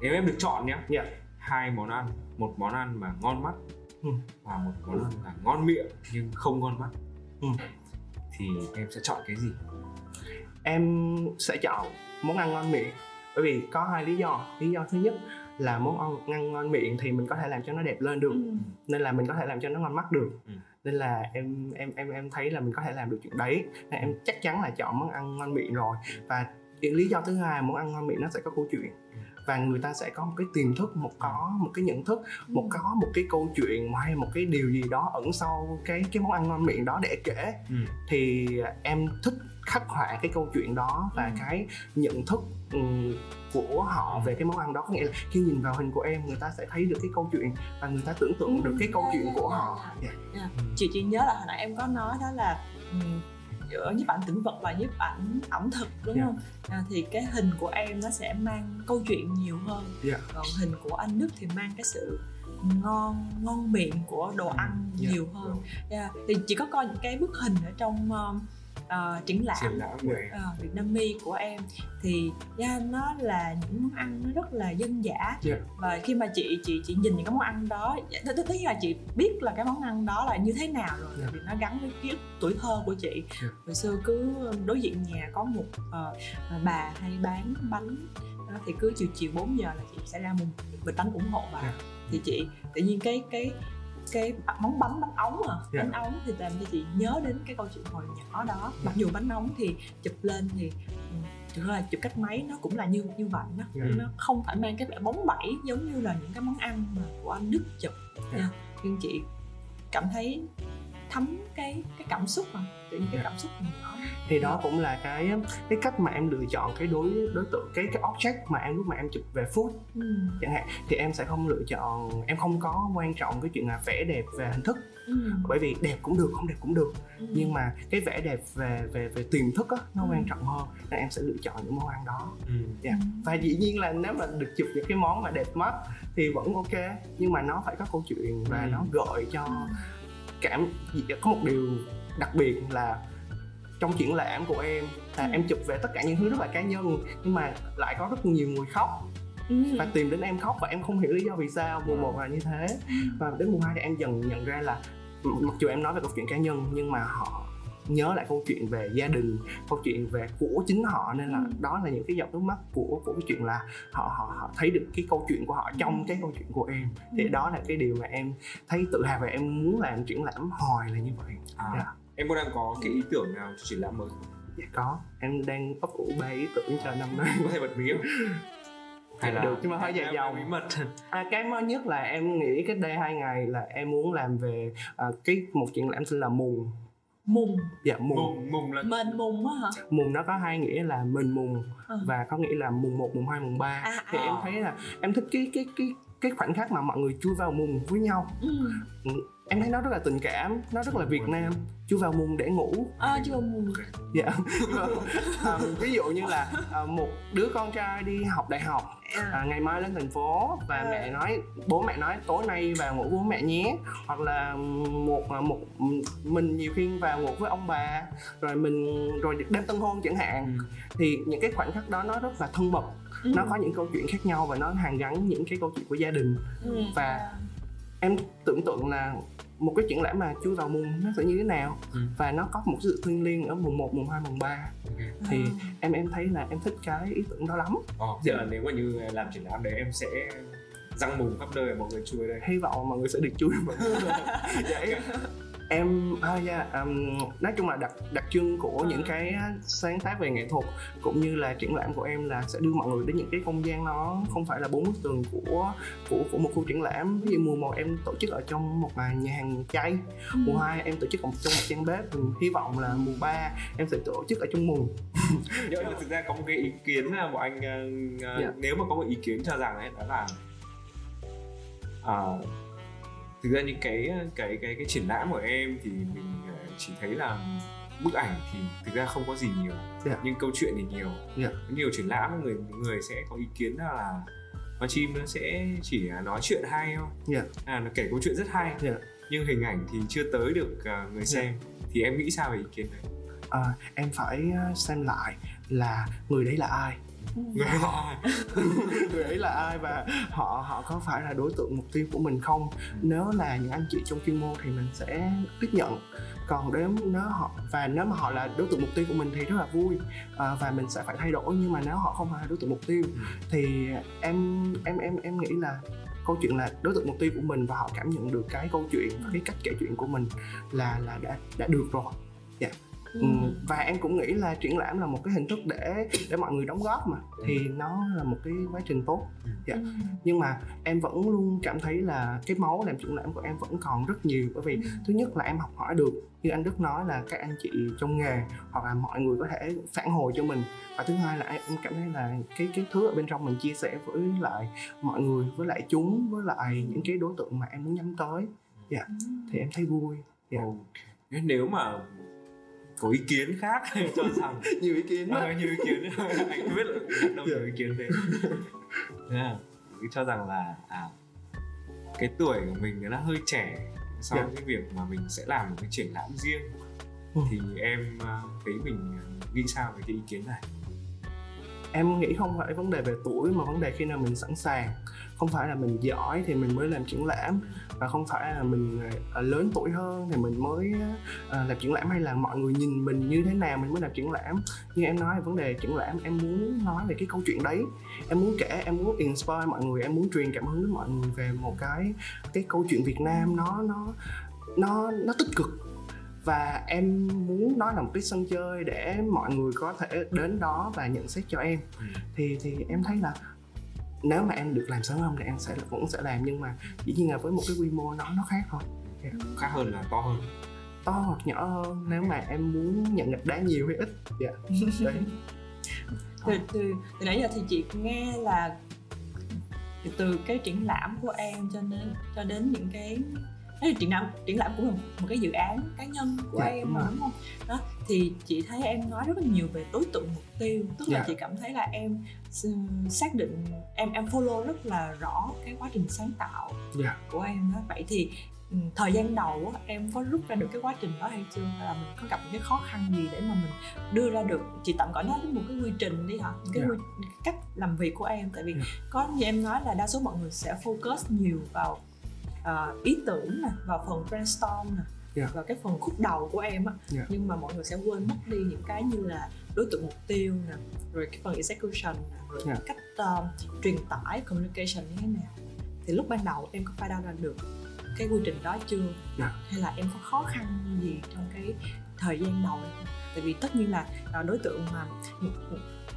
nếu em được chọn nhé yeah. Dạ. hai món ăn một món ăn mà ngon mắt ừ. và một món ăn là ngon miệng nhưng không ngon mắt ừ. thì em sẽ chọn cái gì em sẽ chọn món ăn ngon miệng bởi vì có hai lý do lý do thứ nhất là món ăn ăn ngon miệng thì mình có thể làm cho nó đẹp lên được ừ. nên là mình có thể làm cho nó ngon mắt được ừ. nên là em em em em thấy là mình có thể làm được chuyện đấy nên em chắc chắn là chọn món ăn ngon miệng rồi và lý do thứ hai món ăn ngon miệng nó sẽ có câu chuyện và người ta sẽ có một cái tiềm thức một có một cái nhận thức một ừ. có một cái câu chuyện hay một cái điều gì đó ẩn sau cái cái món ăn ngon miệng đó để kể ừ. thì em thích khắc họa cái câu chuyện đó và ừ. cái nhận thức của họ về cái món ăn đó có nghĩa là khi nhìn vào hình của em người ta sẽ thấy được cái câu chuyện và người ta tưởng tượng được cái câu chuyện của họ yeah. Yeah. Yeah. chị chị nhớ là hồi nãy em có nói đó là giữa nhiếp ảnh tĩnh vật và nhiếp ảnh ẩm thực đúng yeah. không à, thì cái hình của em nó sẽ mang câu chuyện nhiều hơn yeah. còn hình của anh đức thì mang cái sự ngon ngon miệng của đồ ăn yeah. nhiều hơn yeah. thì chỉ có coi những cái bức hình ở trong uh, uh, triển lãm, triển lãm uh, Việt Nam Mi của em thì yeah, nó là những món ăn nó rất là dân dã yeah. Dạ. và khi mà chị chị chị nhìn những cái món ăn đó tất nhiên là chị biết là cái món ăn đó là như thế nào rồi yeah. Dạ. vì nó gắn với ký ức tuổi thơ của chị yeah. Dạ. hồi xưa cứ đối diện nhà có một uh, bà hay bán bánh đó, thì cứ chiều chiều 4 giờ là chị sẽ ra một bịch bánh ủng hộ bà yeah. thì chị tự nhiên cái cái cái món bánh bánh ống à yeah. Dạ. bánh ống thì làm cho chị nhớ đến cái câu chuyện hồi nhỏ đó yeah. mặc dù bánh ống thì chụp lên thì ừ, thực ra chụp cách máy nó cũng là như như vậy đó yeah. Dạ. nó không phải mang cái vẻ bóng bẩy giống như là những cái món ăn mà của anh Đức chụp yeah. Dạ. nhưng chị cảm thấy thấm cái cái cảm xúc mà tự nhiên cái cảm xúc mình nhỏ thì đó cũng là cái cái cách mà em lựa chọn cái đối đối tượng cái cái object mà em lúc mà em chụp về food ừ. chẳng hạn thì em sẽ không lựa chọn em không có quan trọng cái chuyện là vẽ đẹp về hình thức ừ. bởi vì đẹp cũng được không đẹp cũng được ừ. nhưng mà cái vẻ đẹp về về về tiềm thức á nó ừ. quan trọng hơn nên em sẽ lựa chọn những món ăn đó ừ. yeah. Ừ. và dĩ nhiên là nếu mà được chụp những cái món mà đẹp mắt thì vẫn ok nhưng mà nó phải có câu chuyện và ừ. nó gợi cho ừ. Cảm có một điều đặc biệt là trong triển lãm của em là ừ. em chụp về tất cả những thứ rất là cá nhân nhưng mà lại có rất nhiều người khóc ừ. và tìm đến em khóc và em không hiểu lý do vì sao mùa một là như thế ừ. và đến mùa hai thì em dần nhận ra là mặc dù em nói về câu chuyện cá nhân nhưng mà họ nhớ lại câu chuyện về gia đình câu chuyện về của chính họ. Nên là ừ. đó là những cái giọt nước mắt của của cái chuyện là họ họ họ thấy được cái câu chuyện của họ trong cái câu chuyện của em. Thì ừ. đó là cái điều mà em thấy tự hào và em muốn làm triển lãm hoài là như vậy. À. yeah. Dạ. Em có đang có cái ý tưởng nào cho triển lãm mới dạ có. Em đang ấp ủ ba ý tưởng cho năm nay. Có thể bật mí không? Hay là được nhưng mà hơi dài dòng. bí mật à, cái mới nhất là em nghĩ cách đây hai ngày là em muốn làm về uh, cái một triển lãm tên là mùng mùng dạ mùng mùng, mùng là mình mùng á hả mùng nó có hai nghĩa là mình mùng à. và có nghĩa là mùng 1, mùng 2, mùng 3 à, thì à. em thấy là em thích cái cái cái cái khoảnh khắc mà mọi người chui vào mùng với nhau ừ. Em thấy nó rất là tình cảm nó rất là việt nam. Chú vào mùng để ngủ. À chú vào mùng dạ. À, ví dụ như là à, một đứa con trai đi học đại học à, ngày mai lên thành phố và à. mẹ nói bố mẹ nói tối nay vào ngủ với mẹ nhé. Hoặc là một à, một mình nhiều khi vào ngủ với ông bà rồi mình rồi đêm tân hôn chẳng hạn. Ừ. thì những cái khoảnh khắc đó nó rất là thân mật. Ừ. nó có những câu chuyện khác nhau và nó hàn gắn những cái câu chuyện của gia đình. Ừ. và em tưởng tượng là một cái triển lãm mà chui vào mùng nó sẽ như thế nào ừ. và nó có một sự thiêng liêng ở mùng 1, mùng 2, mùng 3 okay. thì à. em em thấy là em thích cái ý tưởng đó lắm ờ, giờ là nếu mà như làm triển lãm đấy em sẽ răng mùng khắp nơi mọi người chui đây hy vọng mọi người sẽ được chui mọi người vậy em à, yeah, um, nói chung là đặc đặc trưng của những cái sáng tác về nghệ thuật cũng như là triển lãm của em là sẽ đưa mọi người đến những cái không gian nó không phải là bốn bức tường của của của một khu triển lãm ví dụ mùa một em tổ chức ở trong một nhà hàng chay ừ. mùa hai em tổ chức ở trong một gian bếp mình hy vọng là mùa ba em sẽ tổ chức ở trong mùng nhưng mà thực ra có một cái ý kiến là bọn anh uh, yeah. Dạ. nếu mà có một ý kiến cho rằng ấy đó là uh, thực ra những cái cái cái cái triển lãm của em thì mình ờ, chỉ thấy là bức ảnh thì thực ra không có gì nhiều yeah. Dạ. nhưng câu chuyện thì nhiều yeah. Dạ. nhiều triển lãm người người sẽ có ý kiến là con chim nó sẽ chỉ nói chuyện hay thôi yeah. Dạ. à, nó kể câu chuyện rất hay yeah. nhưng hình ảnh thì chưa tới được uh, người xem yeah. thì em nghĩ sao về ý kiến đấy uh, em phải xem lại là người đấy là ai người ai? Người ấy là ai và họ họ có phải là đối tượng mục tiêu của mình không? Nếu là những anh chị trong chuyên môn thì mình sẽ tiếp nhận. Còn nếu nếu họ và nếu mà họ là đối tượng mục tiêu của mình thì rất là vui. À, và mình sẽ phải thay đổi nhưng mà nếu họ không phải là đối tượng mục tiêu thì em em em em nghĩ là câu chuyện là đối tượng mục tiêu của mình và họ cảm nhận được cái câu chuyện và cái cách kể chuyện của mình là là đã đã được rồi. Dạ. yeah. Ừ. và em cũng nghĩ là triển lãm là một cái hình thức để để mọi người đóng góp mà thì nó là một cái quá trình tốt dạ. ừ. nhưng mà em vẫn luôn cảm thấy là cái máu làm triển lãm của em vẫn còn rất nhiều bởi vì ừ. thứ nhất là em học hỏi được như anh Đức nói là các anh chị trong nghề hoặc là mọi người có thể phản hồi cho mình và thứ hai là em cảm thấy là cái cái thứ ở bên trong mình chia sẻ với lại mọi người với lại chúng với lại những cái đối tượng mà em muốn nhắm tới dạ yeah. Ừ. thì em thấy vui dạ. Yeah. nếu mà có ý kiến khác cho rằng nhiều ý kiến à, nhiều ý kiến. Anh biết là đâu nhiều ý kiến thế yeah. cho rằng là à cái tuổi của mình nó hơi trẻ so với yeah. cái việc mà mình sẽ làm một cái triển lãm riêng. Ừ. thì em à, thấy mình nghĩ sao về cái ý kiến này? Em nghĩ không phải vấn đề về tuổi mà vấn đề khi nào mình sẵn sàng. Không phải là mình giỏi thì mình mới làm triển lãm và không phải là mình uh, lớn tuổi hơn thì mình mới uh, làm triển lãm hay là mọi người nhìn mình như thế nào mình mới làm triển lãm. Như em nói vấn đề triển lãm em muốn nói về cái câu chuyện đấy. Em muốn kể em muốn inspire mọi người em muốn truyền cảm hứng đến mọi người về một cái cái câu chuyện Việt Nam nó nó nó nó tích cực. Và em muốn nói là một cái sân chơi để mọi người có thể đến đó và nhận xét cho em. Ừ. thì thì em thấy là nếu mà em được làm sớm hơn thì em sẽ vẫn sẽ làm nhưng mà dĩ nhiên là với một cái quy mô nó nó khác thôi. Yeah. khác hơn là to hơn. To hoặc nhỏ hơn nếu mà em muốn nhận gạch đá nhiều hay ít. Dạ. Yeah. đấy từ, từ từ nãy giờ thì chị nghe là từ cái triển lãm của em cho nên cho đến những cái Đấy, triển lãm triển lãm cũng là một cái dự án cá nhân của dạ, em mà đúng không đó thì chị thấy em nói rất là nhiều về đối tượng mục tiêu tức là dạ. chị cảm thấy là em xác định em em follow rất là rõ cái quá trình sáng tạo dạ. của em đó vậy thì ừ, thời gian đầu em có rút ra được cái quá trình đó hay chưa hay là mình có gặp những cái khó khăn gì để mà mình đưa ra được chị tạm gọi nó một cái quy trình đi hả cái yeah. quy, cách làm việc của em tại vì yeah. có như em nói là đa số mọi người sẽ focus nhiều vào uh, ý tưởng nè vào phần brainstorm nè yeah. và cái phần khúc đầu của em á yeah. nhưng mà mọi người sẽ quên mất đi những cái như là đối tượng mục tiêu nè rồi cái phần execution nè rồi yeah. cách uh, truyền tải communication như thế nào thì lúc ban đầu em có phải đo ra được cái quy trình đó chưa yeah. hay là em có khó khăn gì trong cái thời gian đầu tại vì tất nhiên là uh, đối tượng mà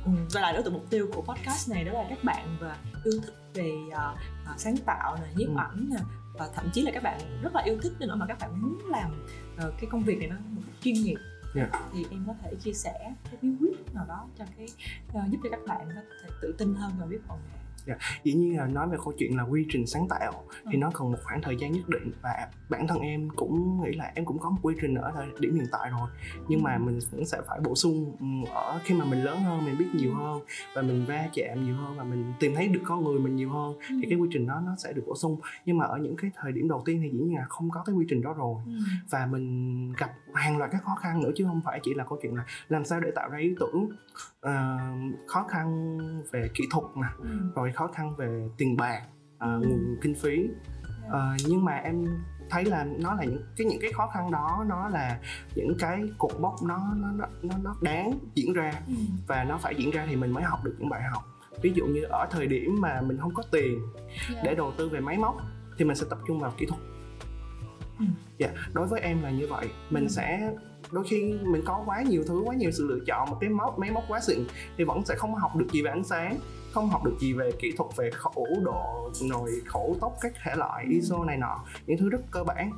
Ừ, và là đối tượng mục tiêu của podcast này đó là các bạn và yêu thích về uh, sáng tạo nè nhiếp ừ. ảnh nè và thậm chí là các bạn rất là yêu thích nữa mà các bạn muốn làm uh, cái công việc này nó một chuyên nghiệp yeah. Dạ. thì em có thể chia sẻ cái bí quyết nào đó cho cái uh, giúp cho các bạn có thể tự tin hơn và biết phần nghề dạ. dĩ nhiên là nói về câu chuyện là quy trình sáng tạo ừ. thì nó cần một khoảng thời gian nhất định và bản thân em cũng nghĩ là em cũng có một quy trình ở thời điểm hiện tại rồi nhưng mà ừ. mình vẫn sẽ phải bổ sung ừ, ở khi mà mình lớn hơn mình biết nhiều hơn và mình va chạm nhiều hơn và mình tìm thấy được con người mình nhiều hơn ừ. thì cái quy trình đó nó sẽ được bổ sung nhưng mà ở những cái thời điểm đầu tiên thì dĩ nhiên là không có cái quy trình đó rồi ừ. và mình gặp hàng loạt các khó khăn nữa chứ không phải chỉ là câu chuyện là làm sao để tạo ra ý tưởng uh, khó khăn về kỹ thuật nè ừ. rồi khó khăn về tiền bạc uh, nguồn kinh phí uh, nhưng mà em thấy là nó là những cái những cái khó khăn đó nó là những cái cột mốc nó nó nó nó đáng diễn ra ừ. và nó phải diễn ra thì mình mới học được những bài học ví dụ như ở thời điểm mà mình không có tiền yeah. để đầu tư về máy móc thì mình sẽ tập trung vào kỹ thuật ừ. Dạ yeah, đối với em là như vậy mình ừ. sẽ đôi khi mình có quá nhiều thứ quá nhiều sự lựa chọn một cái móc máy móc quá xịn thì vẫn sẽ không học được gì về ánh sáng không học được gì về kỹ thuật về khổ độ nồi khổ tốc các thể loại ừ. ISO này nọ những thứ rất cơ bản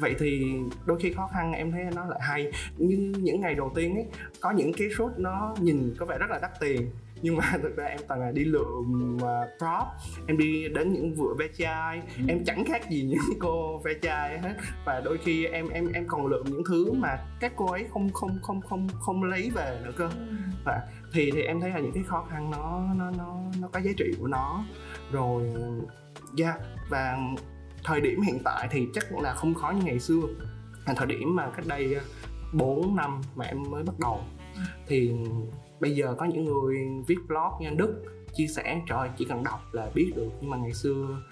vậy thì đôi khi khó khăn em thấy nó lại hay như những ngày đầu tiên ấy có những cái shoot nó nhìn có vẻ rất là đắt tiền nhưng mà thực ra em toàn là đi lượm uh, prop. Em đi đến những vựa ve chai. Ừ. em chẳng khác gì những cô ve chai hết. Và đôi khi em em em còn lượm những thứ mà các cô ấy không không không không không lấy về nữa cơ. Ừ. và thì thì em thấy là những cái khó khăn nó nó nó nó có giá trị của nó. Rồi yeah, và thời điểm hiện tại thì chắc là không khó như ngày xưa. Là thời điểm mà cách đây 4 năm mà em mới bắt đầu. Thì bây giờ có những người viết blog như anh Đức chia sẻ, trời chỉ cần đọc là biết được. Nhưng mà ngày xưa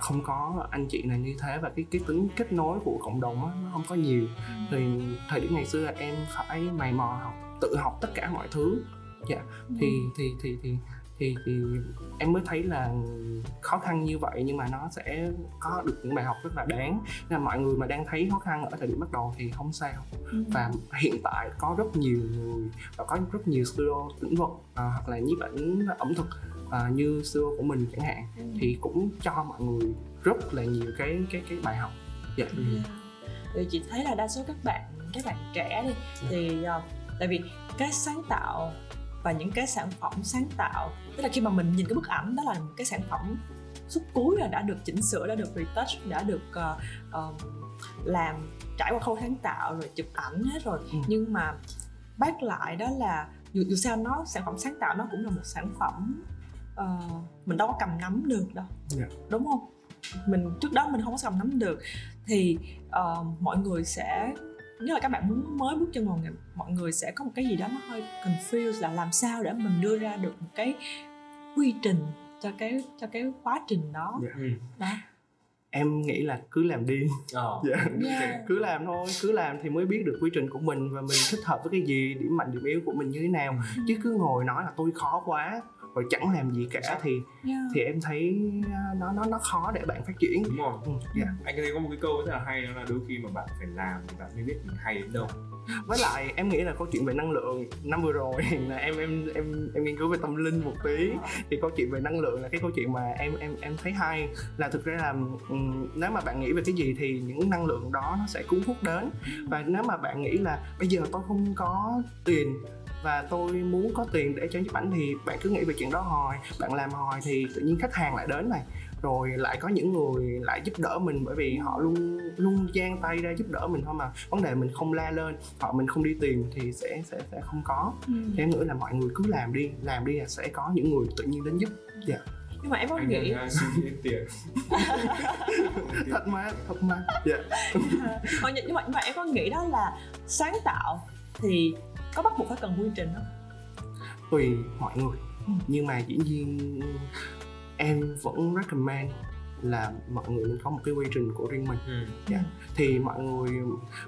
không có anh chị này như thế và cái cái tính kết nối của cộng đồng á, nó không có nhiều. Thì thời điểm ngày xưa là em phải mày mò học, tự học tất cả mọi thứ. Dạ thì thì thì thì thì thì em mới thấy là khó khăn như vậy nhưng mà nó sẽ có được những bài học rất là đáng nên là mọi người mà đang thấy khó khăn ở thời điểm bắt đầu thì không sao ừ. và hiện tại có rất nhiều người và có rất nhiều studio lĩnh vực à, hoặc là nhiếp ảnh ẩm thực à, như studio của mình chẳng hạn ừ. thì cũng cho mọi người rất là nhiều cái cái cái bài học dạ. Ừ. thì chị thấy là đa số các bạn các bạn trẻ đi. Dạ. thì uh, tại vì cái sáng tạo và những cái sản phẩm sáng tạo tức là khi mà mình nhìn cái bức ảnh đó là một cái sản phẩm xuất cuối là đã được chỉnh sửa đã được retouch đã được uh, uh, làm trải qua khâu sáng tạo rồi chụp ảnh hết rồi ừ. nhưng mà bác lại đó là dù, dù sao nó sản phẩm sáng tạo nó cũng là một sản phẩm uh, mình đâu có cầm nắm được đâu yeah. Dạ. đúng không mình trước đó mình không có cầm nắm được thì uh, mọi người sẽ nếu là các bạn muốn mới bước chân vào nghề mọi người sẽ có một cái gì đó nó hơi confused là làm sao để mình đưa ra được một cái quy trình cho cái cho cái quá trình đó yeah. Dạ. đó em nghĩ là cứ làm đi oh. yeah. Yeah. cứ làm thôi cứ làm thì mới biết được quy trình của mình và mình thích hợp với cái gì điểm mạnh điểm yếu của mình như thế nào ừ. chứ cứ ngồi nói là tôi khó quá rồi chẳng làm gì cả thì yeah. thì em thấy à, nó nó nó khó để bạn phát triển. Đúng rồi. Ừ, yeah. anh thấy có một cái câu rất là hay đó là đôi khi mà bạn phải làm thì bạn mới biết mình hay đến đâu. Với lại em nghĩ là câu chuyện về năng lượng năm vừa rồi là em em em em nghiên cứu về tâm linh một tí. Thì câu chuyện về năng lượng là cái câu chuyện mà em em em thấy hay. Là thực ra là nếu mà bạn nghĩ về cái gì thì những năng lượng đó nó sẽ cuốn hút đến. Và nếu mà bạn nghĩ là bây giờ tôi không có tiền và tôi muốn có tiền để cho chụp ảnh thì bạn cứ nghĩ về chuyện đó hồi bạn làm hồi thì tự nhiên khách hàng lại đến này. Rồi lại có những người lại giúp đỡ mình bởi vì họ luôn luôn giang tay ra giúp đỡ mình thôi mà. Vấn đề mình không la lên họ mình không đi tìm thì sẽ sẽ sẽ không có. Ừ. em nghĩ là mọi người cứ làm đi làm đi là sẽ có những người tự nhiên đến giúp. Dạ. Yeah nhưng mà em có nghĩ tiền. Thật mà thật mà. Dạ. Yeah. nhưng mà nhưng mà em có nghĩ đó là sáng tạo thì có bắt buộc phải cần quy trình không tùy mọi người ừ. nhưng mà dĩ nhiên em vẫn recommend là mọi người nên có một cái quy trình của riêng mình ừ. yeah. Dạ. thì mọi người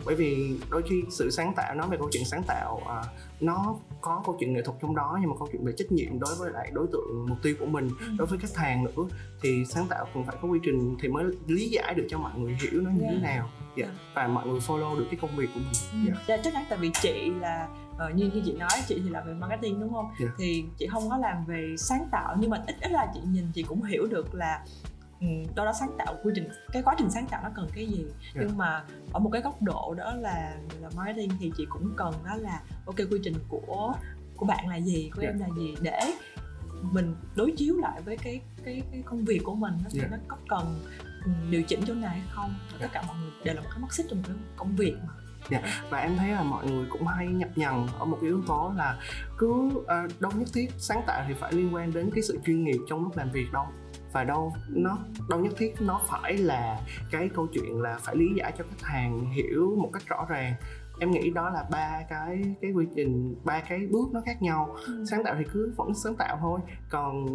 bởi vì đôi khi sự sáng tạo nói về câu chuyện sáng tạo à, nó có câu chuyện nghệ thuật trong đó nhưng mà câu chuyện về trách nhiệm đối với lại đối tượng mục tiêu của mình ừ. đối với khách hàng nữa thì sáng tạo cần phải có quy trình thì mới lý giải được cho mọi người hiểu nó như yeah. thế dạ. nào yeah. Dạ. và mọi người follow được cái công việc của mình ừ. yeah. chắc chắn tại vì chị là uh, như như chị nói chị thì làm về marketing đúng không yeah. thì chị không có làm về sáng tạo nhưng mà ít ít là chị nhìn chị cũng hiểu được là ừ, đó đó sáng tạo quy trình cái quá trình sáng tạo nó cần cái gì yeah. nhưng mà ở một cái góc độ đó là là marketing thì chị cũng cần đó là ok quy trình của của bạn là gì của yeah. em là gì để mình đối chiếu lại với cái cái cái công việc của mình nó yeah. nó có cần ừ, điều chỉnh chỗ này hay không tất cả mọi người đều là một cái mắt xích trong cái công việc mà dạ. Và em thấy là mọi người cũng hay nhập nhằng ở một yếu tố là cứ uh, đâu nhất thiết sáng tạo thì phải liên quan đến cái sự chuyên nghiệp trong lúc làm việc đâu. Và đâu nó đâu nhất thiết nó phải là cái câu chuyện là phải lý giải cho khách hàng hiểu một cách rõ ràng. Em nghĩ đó là ba cái cái quy trình ba cái bước nó khác nhau. Ừ. sáng tạo thì cứ vẫn sáng tạo thôi. Còn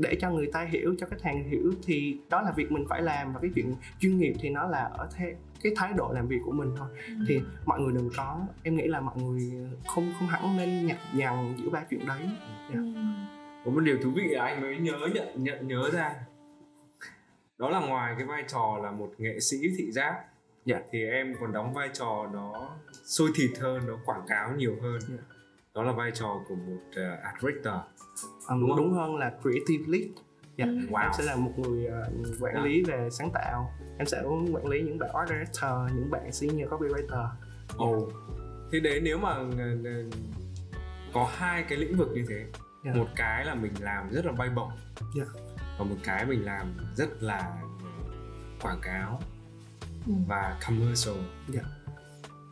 để cho người ta hiểu cho khách hàng hiểu thì đó là việc mình phải làm và cái chuyện chuyên nghiệp thì nó là ở thế cái thái độ làm việc của mình thôi ừ. thì mọi người đừng có em nghĩ là mọi người không không hẳn nên nhặt nhằn giữa ba chuyện đấy yeah. Dạ. ừ. có một điều thú vị là anh mới nhớ nhận nhận nhớ ra đó là ngoài cái vai trò là một nghệ sĩ thị giác yeah. Dạ. thì em còn đóng vai trò nó sôi thịt hơn nó quảng cáo nhiều hơn yeah. Dạ. đó là vai trò của một uh, art director à, đúng, đúng hơn là creative lead yeah. ừ. wow. em sẽ là một người uh, quản lý về sáng tạo em sẽ quản lý những bạn art director những bạn senior copywriter ồ oh. thế đấy nếu mà uh, có hai cái lĩnh vực như thế yeah. một cái là mình làm rất là bay bổng yeah. và một cái mình làm rất là quảng cáo ừ. và commercial yeah.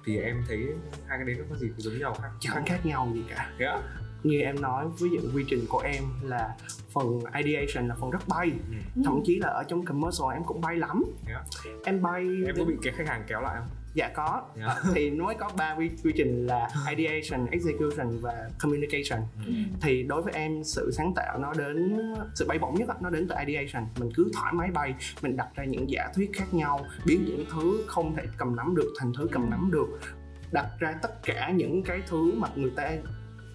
thì em thấy hai cái đấy nó có gì giống nhau khác chẳng khác nhau gì cả yeah. Như em nói ví dụ quy trình của em là phần ideation là phần rất bay ừ. thậm chí là ở trong commercial em cũng bay lắm yeah. em bay em có bị cái khách hàng kéo lại không dạ có yeah. Dạ. thì nó có ba quy, quy trình là ideation execution và communication ừ. thì đối với em sự sáng tạo nó đến sự bay bổng nhất nó đến từ ideation mình cứ thoải mái bay mình đặt ra những giả thuyết khác nhau biến những thứ không thể cầm nắm được thành thứ cầm nắm được đặt ra tất cả những cái thứ mà người ta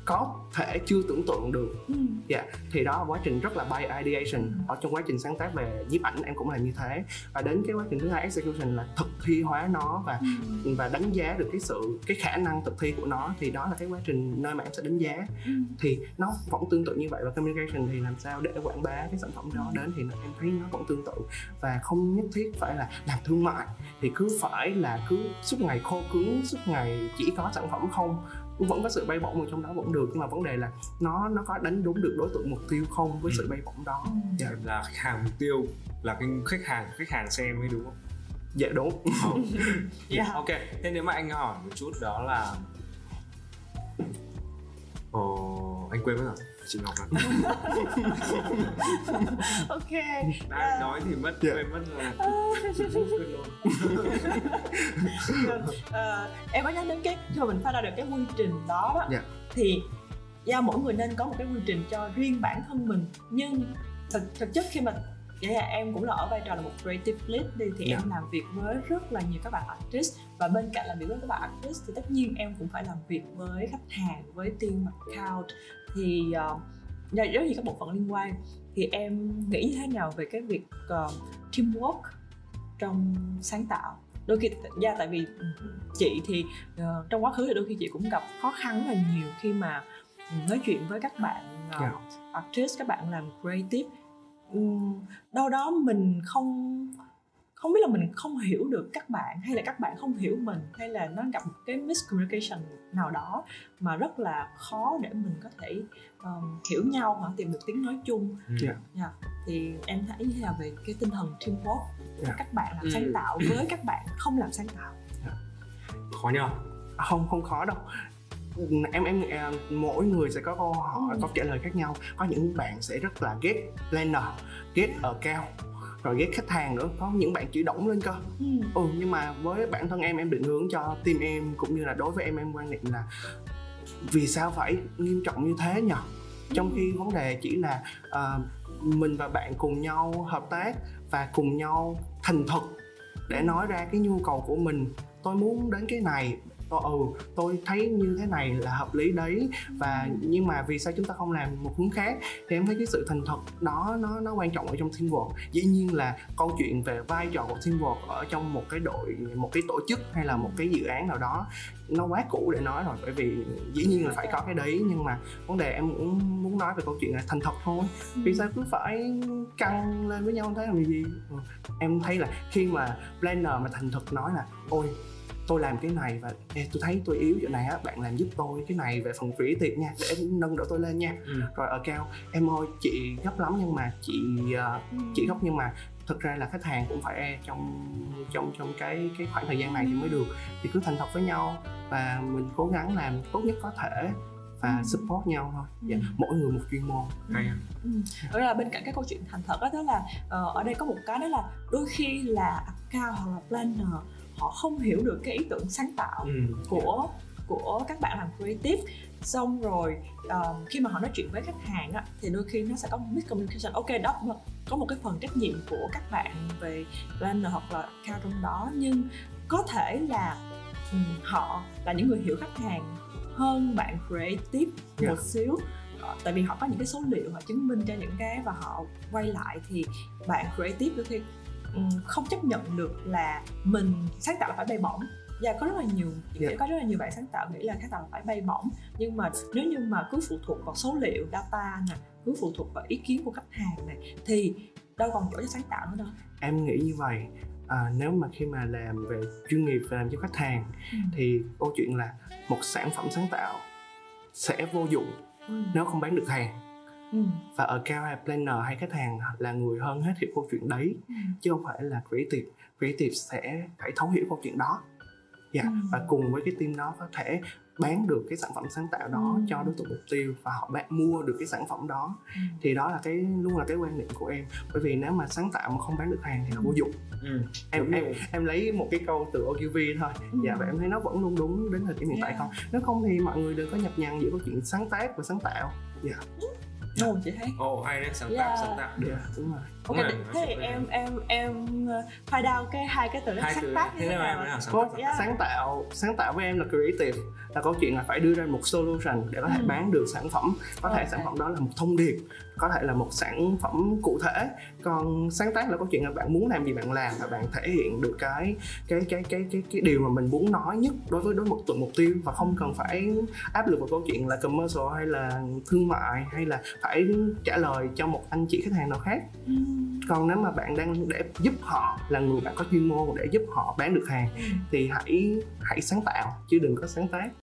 có thể chưa tưởng tượng được ừ. dạ yeah. thì đó là quá trình rất là by ideation ừ. ở trong quá trình sáng tác về nhiếp ảnh em cũng làm như thế và đến cái quá trình thứ hai execution là thực thi hóa nó và ừ. và đánh giá được cái sự cái khả năng thực thi của nó thì đó là cái quá trình nơi mà em sẽ đánh giá ừ. thì nó vẫn tương tự như vậy và communication thì làm sao để quảng bá cái sản phẩm đó ừ. đến thì em thấy nó vẫn tương tự và không nhất thiết phải là làm thương mại thì cứ phải là cứ suốt ngày khô cứng suốt ngày chỉ có sản phẩm không vẫn có sự bay bổng ở trong đó vẫn được nhưng mà vấn đề là nó nó có đánh đúng được đối tượng mục tiêu không với ừ. sự bay bổng đó ừ. dạ. là khách hàng mục tiêu là cái khách hàng khách hàng xem mới đúng không dạ đúng yeah. ok thế nếu mà anh hỏi một chút đó là anh quên mất rồi chị Ngọc ạ ok đã uh... nói thì mất yeah. quên mất là uh, em có nhắc đến cái khi mà mình phát ra được cái quy trình đó đó yeah. thì do mỗi người nên có một cái quy trình cho riêng bản thân mình. Nhưng thực, thực chất khi mà vậy là em cũng là ở vai trò là một creative lead đi thì yeah. em làm việc với rất là nhiều các bạn artist và bên cạnh làm việc với các bạn artist thì tất nhiên em cũng phải làm việc với khách hàng với team account thì uh, rất nhiều các bộ phận liên quan thì em nghĩ như thế nào về cái việc uh, teamwork trong sáng tạo đôi khi ra tại vì chị thì uh, trong quá khứ thì đôi khi chị cũng gặp khó khăn rất là nhiều khi mà nói chuyện với các bạn uh, yeah. artist các bạn làm creative đâu đó mình không không biết là mình không hiểu được các bạn hay là các bạn không hiểu mình hay là nó gặp một cái miscommunication nào đó mà rất là khó để mình có thể um, hiểu nhau hoặc tìm được tiếng nói chung yeah. Ừ. Yeah. Dạ. thì em thấy như nào về cái tinh thần teamwork yeah. Dạ. các bạn làm ừ. sáng tạo với các bạn không làm sáng tạo yeah. khó nhờ không không khó đâu em em à, mỗi người sẽ có câu hỏi ừ. có trả lời khác nhau. Có những bạn sẽ rất là ghét planner ghét ở cao rồi ghét khách hàng nữa. Có những bạn chỉ động lên cơ. Ừ. ừ nhưng mà với bản thân em em định hướng cho team em cũng như là đối với em em quan niệm là vì sao phải nghiêm trọng như thế nhỉ? Trong khi vấn đề chỉ là uh, mình và bạn cùng nhau hợp tác và cùng nhau thành thật để nói ra cái nhu cầu của mình. Tôi muốn đến cái này tôi ừ tôi thấy như thế này là hợp lý đấy. Và nhưng mà vì sao chúng ta không làm một hướng khác? Thì em thấy cái sự thành thật đó nó nó quan trọng ở trong teamwork dĩ nhiên là câu chuyện về vai trò của teamwork ở trong một cái đội một cái tổ chức hay là một cái dự án nào đó nó quá cũ để nói rồi. Bởi vì dĩ nhiên là phải có cái đấy nhưng mà vấn đề em cũng muốn nói về câu chuyện là thành thật thôi. Vì sao cứ phải căng lên với nhau thế? Làm gì? Ừ. em thấy là khi mà planner mà thành thật nói là ôi tôi làm cái này và Ê, tôi thấy tôi yếu chỗ này á bạn làm giúp tôi cái này về phần free tiệc nha để nâng đỡ tôi lên nha ừ. rồi ở cao em ơi chị gấp lắm nhưng mà chị uh, chị gấp nhưng mà thực ra là khách hàng cũng phải e trong trong trong cái cái khoảng thời gian này thì mới được thì cứ thành thật với nhau và mình cố gắng làm tốt nhất có thể và ừ. support nhau thôi dạ, ừ. mỗi người một chuyên môn hay ừ. đó là bên cạnh cái câu chuyện thành thật đó, đó là uh, ở đây có một cái đó là đôi khi là account hoặc là planner họ không hiểu được cái ý tưởng sáng tạo ừ. của của các bạn làm creative xong rồi um, khi mà họ nói chuyện với khách hàng á, thì đôi khi nó sẽ có một miscommunication ok đó có một cái phần trách nhiệm của các bạn về planner hoặc là cao trong đó nhưng có thể là um, họ là những người hiểu khách hàng hơn bạn creative yeah. một xíu ờ, tại vì họ có những cái số liệu họ chứng minh cho những cái và họ quay lại thì bạn creative đôi khi không chấp nhận được là mình sáng tạo là phải bay bổng và có rất là nhiều yeah. Dạ. có rất là nhiều bạn sáng tạo nghĩ là sáng tạo là phải bay bổng nhưng mà nếu như mà cứ phụ thuộc vào số liệu data nè cứ phụ thuộc vào ý kiến của khách hàng này thì đâu còn chỗ cho sáng tạo nữa đâu em nghĩ như vậy à, nếu mà khi mà làm về chuyên nghiệp và làm cho khách hàng ừ. thì câu chuyện là một sản phẩm sáng tạo sẽ vô dụng ừ. nếu không bán được hàng ừ. và ở cao hay planner hay khách hàng là người hơn hết hiểu câu chuyện đấy ừ. chứ không phải là creative creative sẽ phải thấu hiểu câu chuyện đó dạ yeah. ừ. và cùng với cái team đó có thể bán được cái sản phẩm sáng tạo đó ừ. cho đối tượng mục tiêu và họ bán mua được cái sản phẩm đó ừ. thì đó là cái luôn là cái quan niệm của em bởi vì nếu mà sáng tạo mà không bán được hàng thì là vô dụng ừ. em em em lấy một cái câu từ OQV thôi ừ. dạ và em thấy nó vẫn luôn đúng đến thời điểm hiện yeah. tại không nếu không thì mọi người đừng có nhập nhằng giữa câu chuyện sáng tác và sáng tạo dạ yeah. Ồ, chị thấy Ồ, hay đấy, sáng tạo, yeah. sáng tạo. Được yeah, đúng rồi Ok, thế thì em em em ờ, out cái hai cái từ đó sáng tác như thế nào? Sáng, yeah. sáng tạo sáng tạo với em là creative là câu chuyện là phải đưa ra một solution để có thể ừ. bán được sản phẩm có thể okay. sản phẩm đó là một thông điệp có thể là một sản phẩm cụ thể còn sáng tác là câu chuyện là bạn muốn làm gì bạn làm và bạn thể hiện được cái cái cái cái cái cái điều mà mình muốn nói nhất đối với đối một tuần mục tiêu và không cần phải áp lực vào câu chuyện là commercial hay là thương mại hay là phải trả lời cho một anh chị khách hàng nào khác ừ. Còn nếu mà bạn đang để giúp họ là người bạn có chuyên môn để giúp họ bán được hàng ừ. thì hãy hãy sáng tạo chứ đừng có sáng tác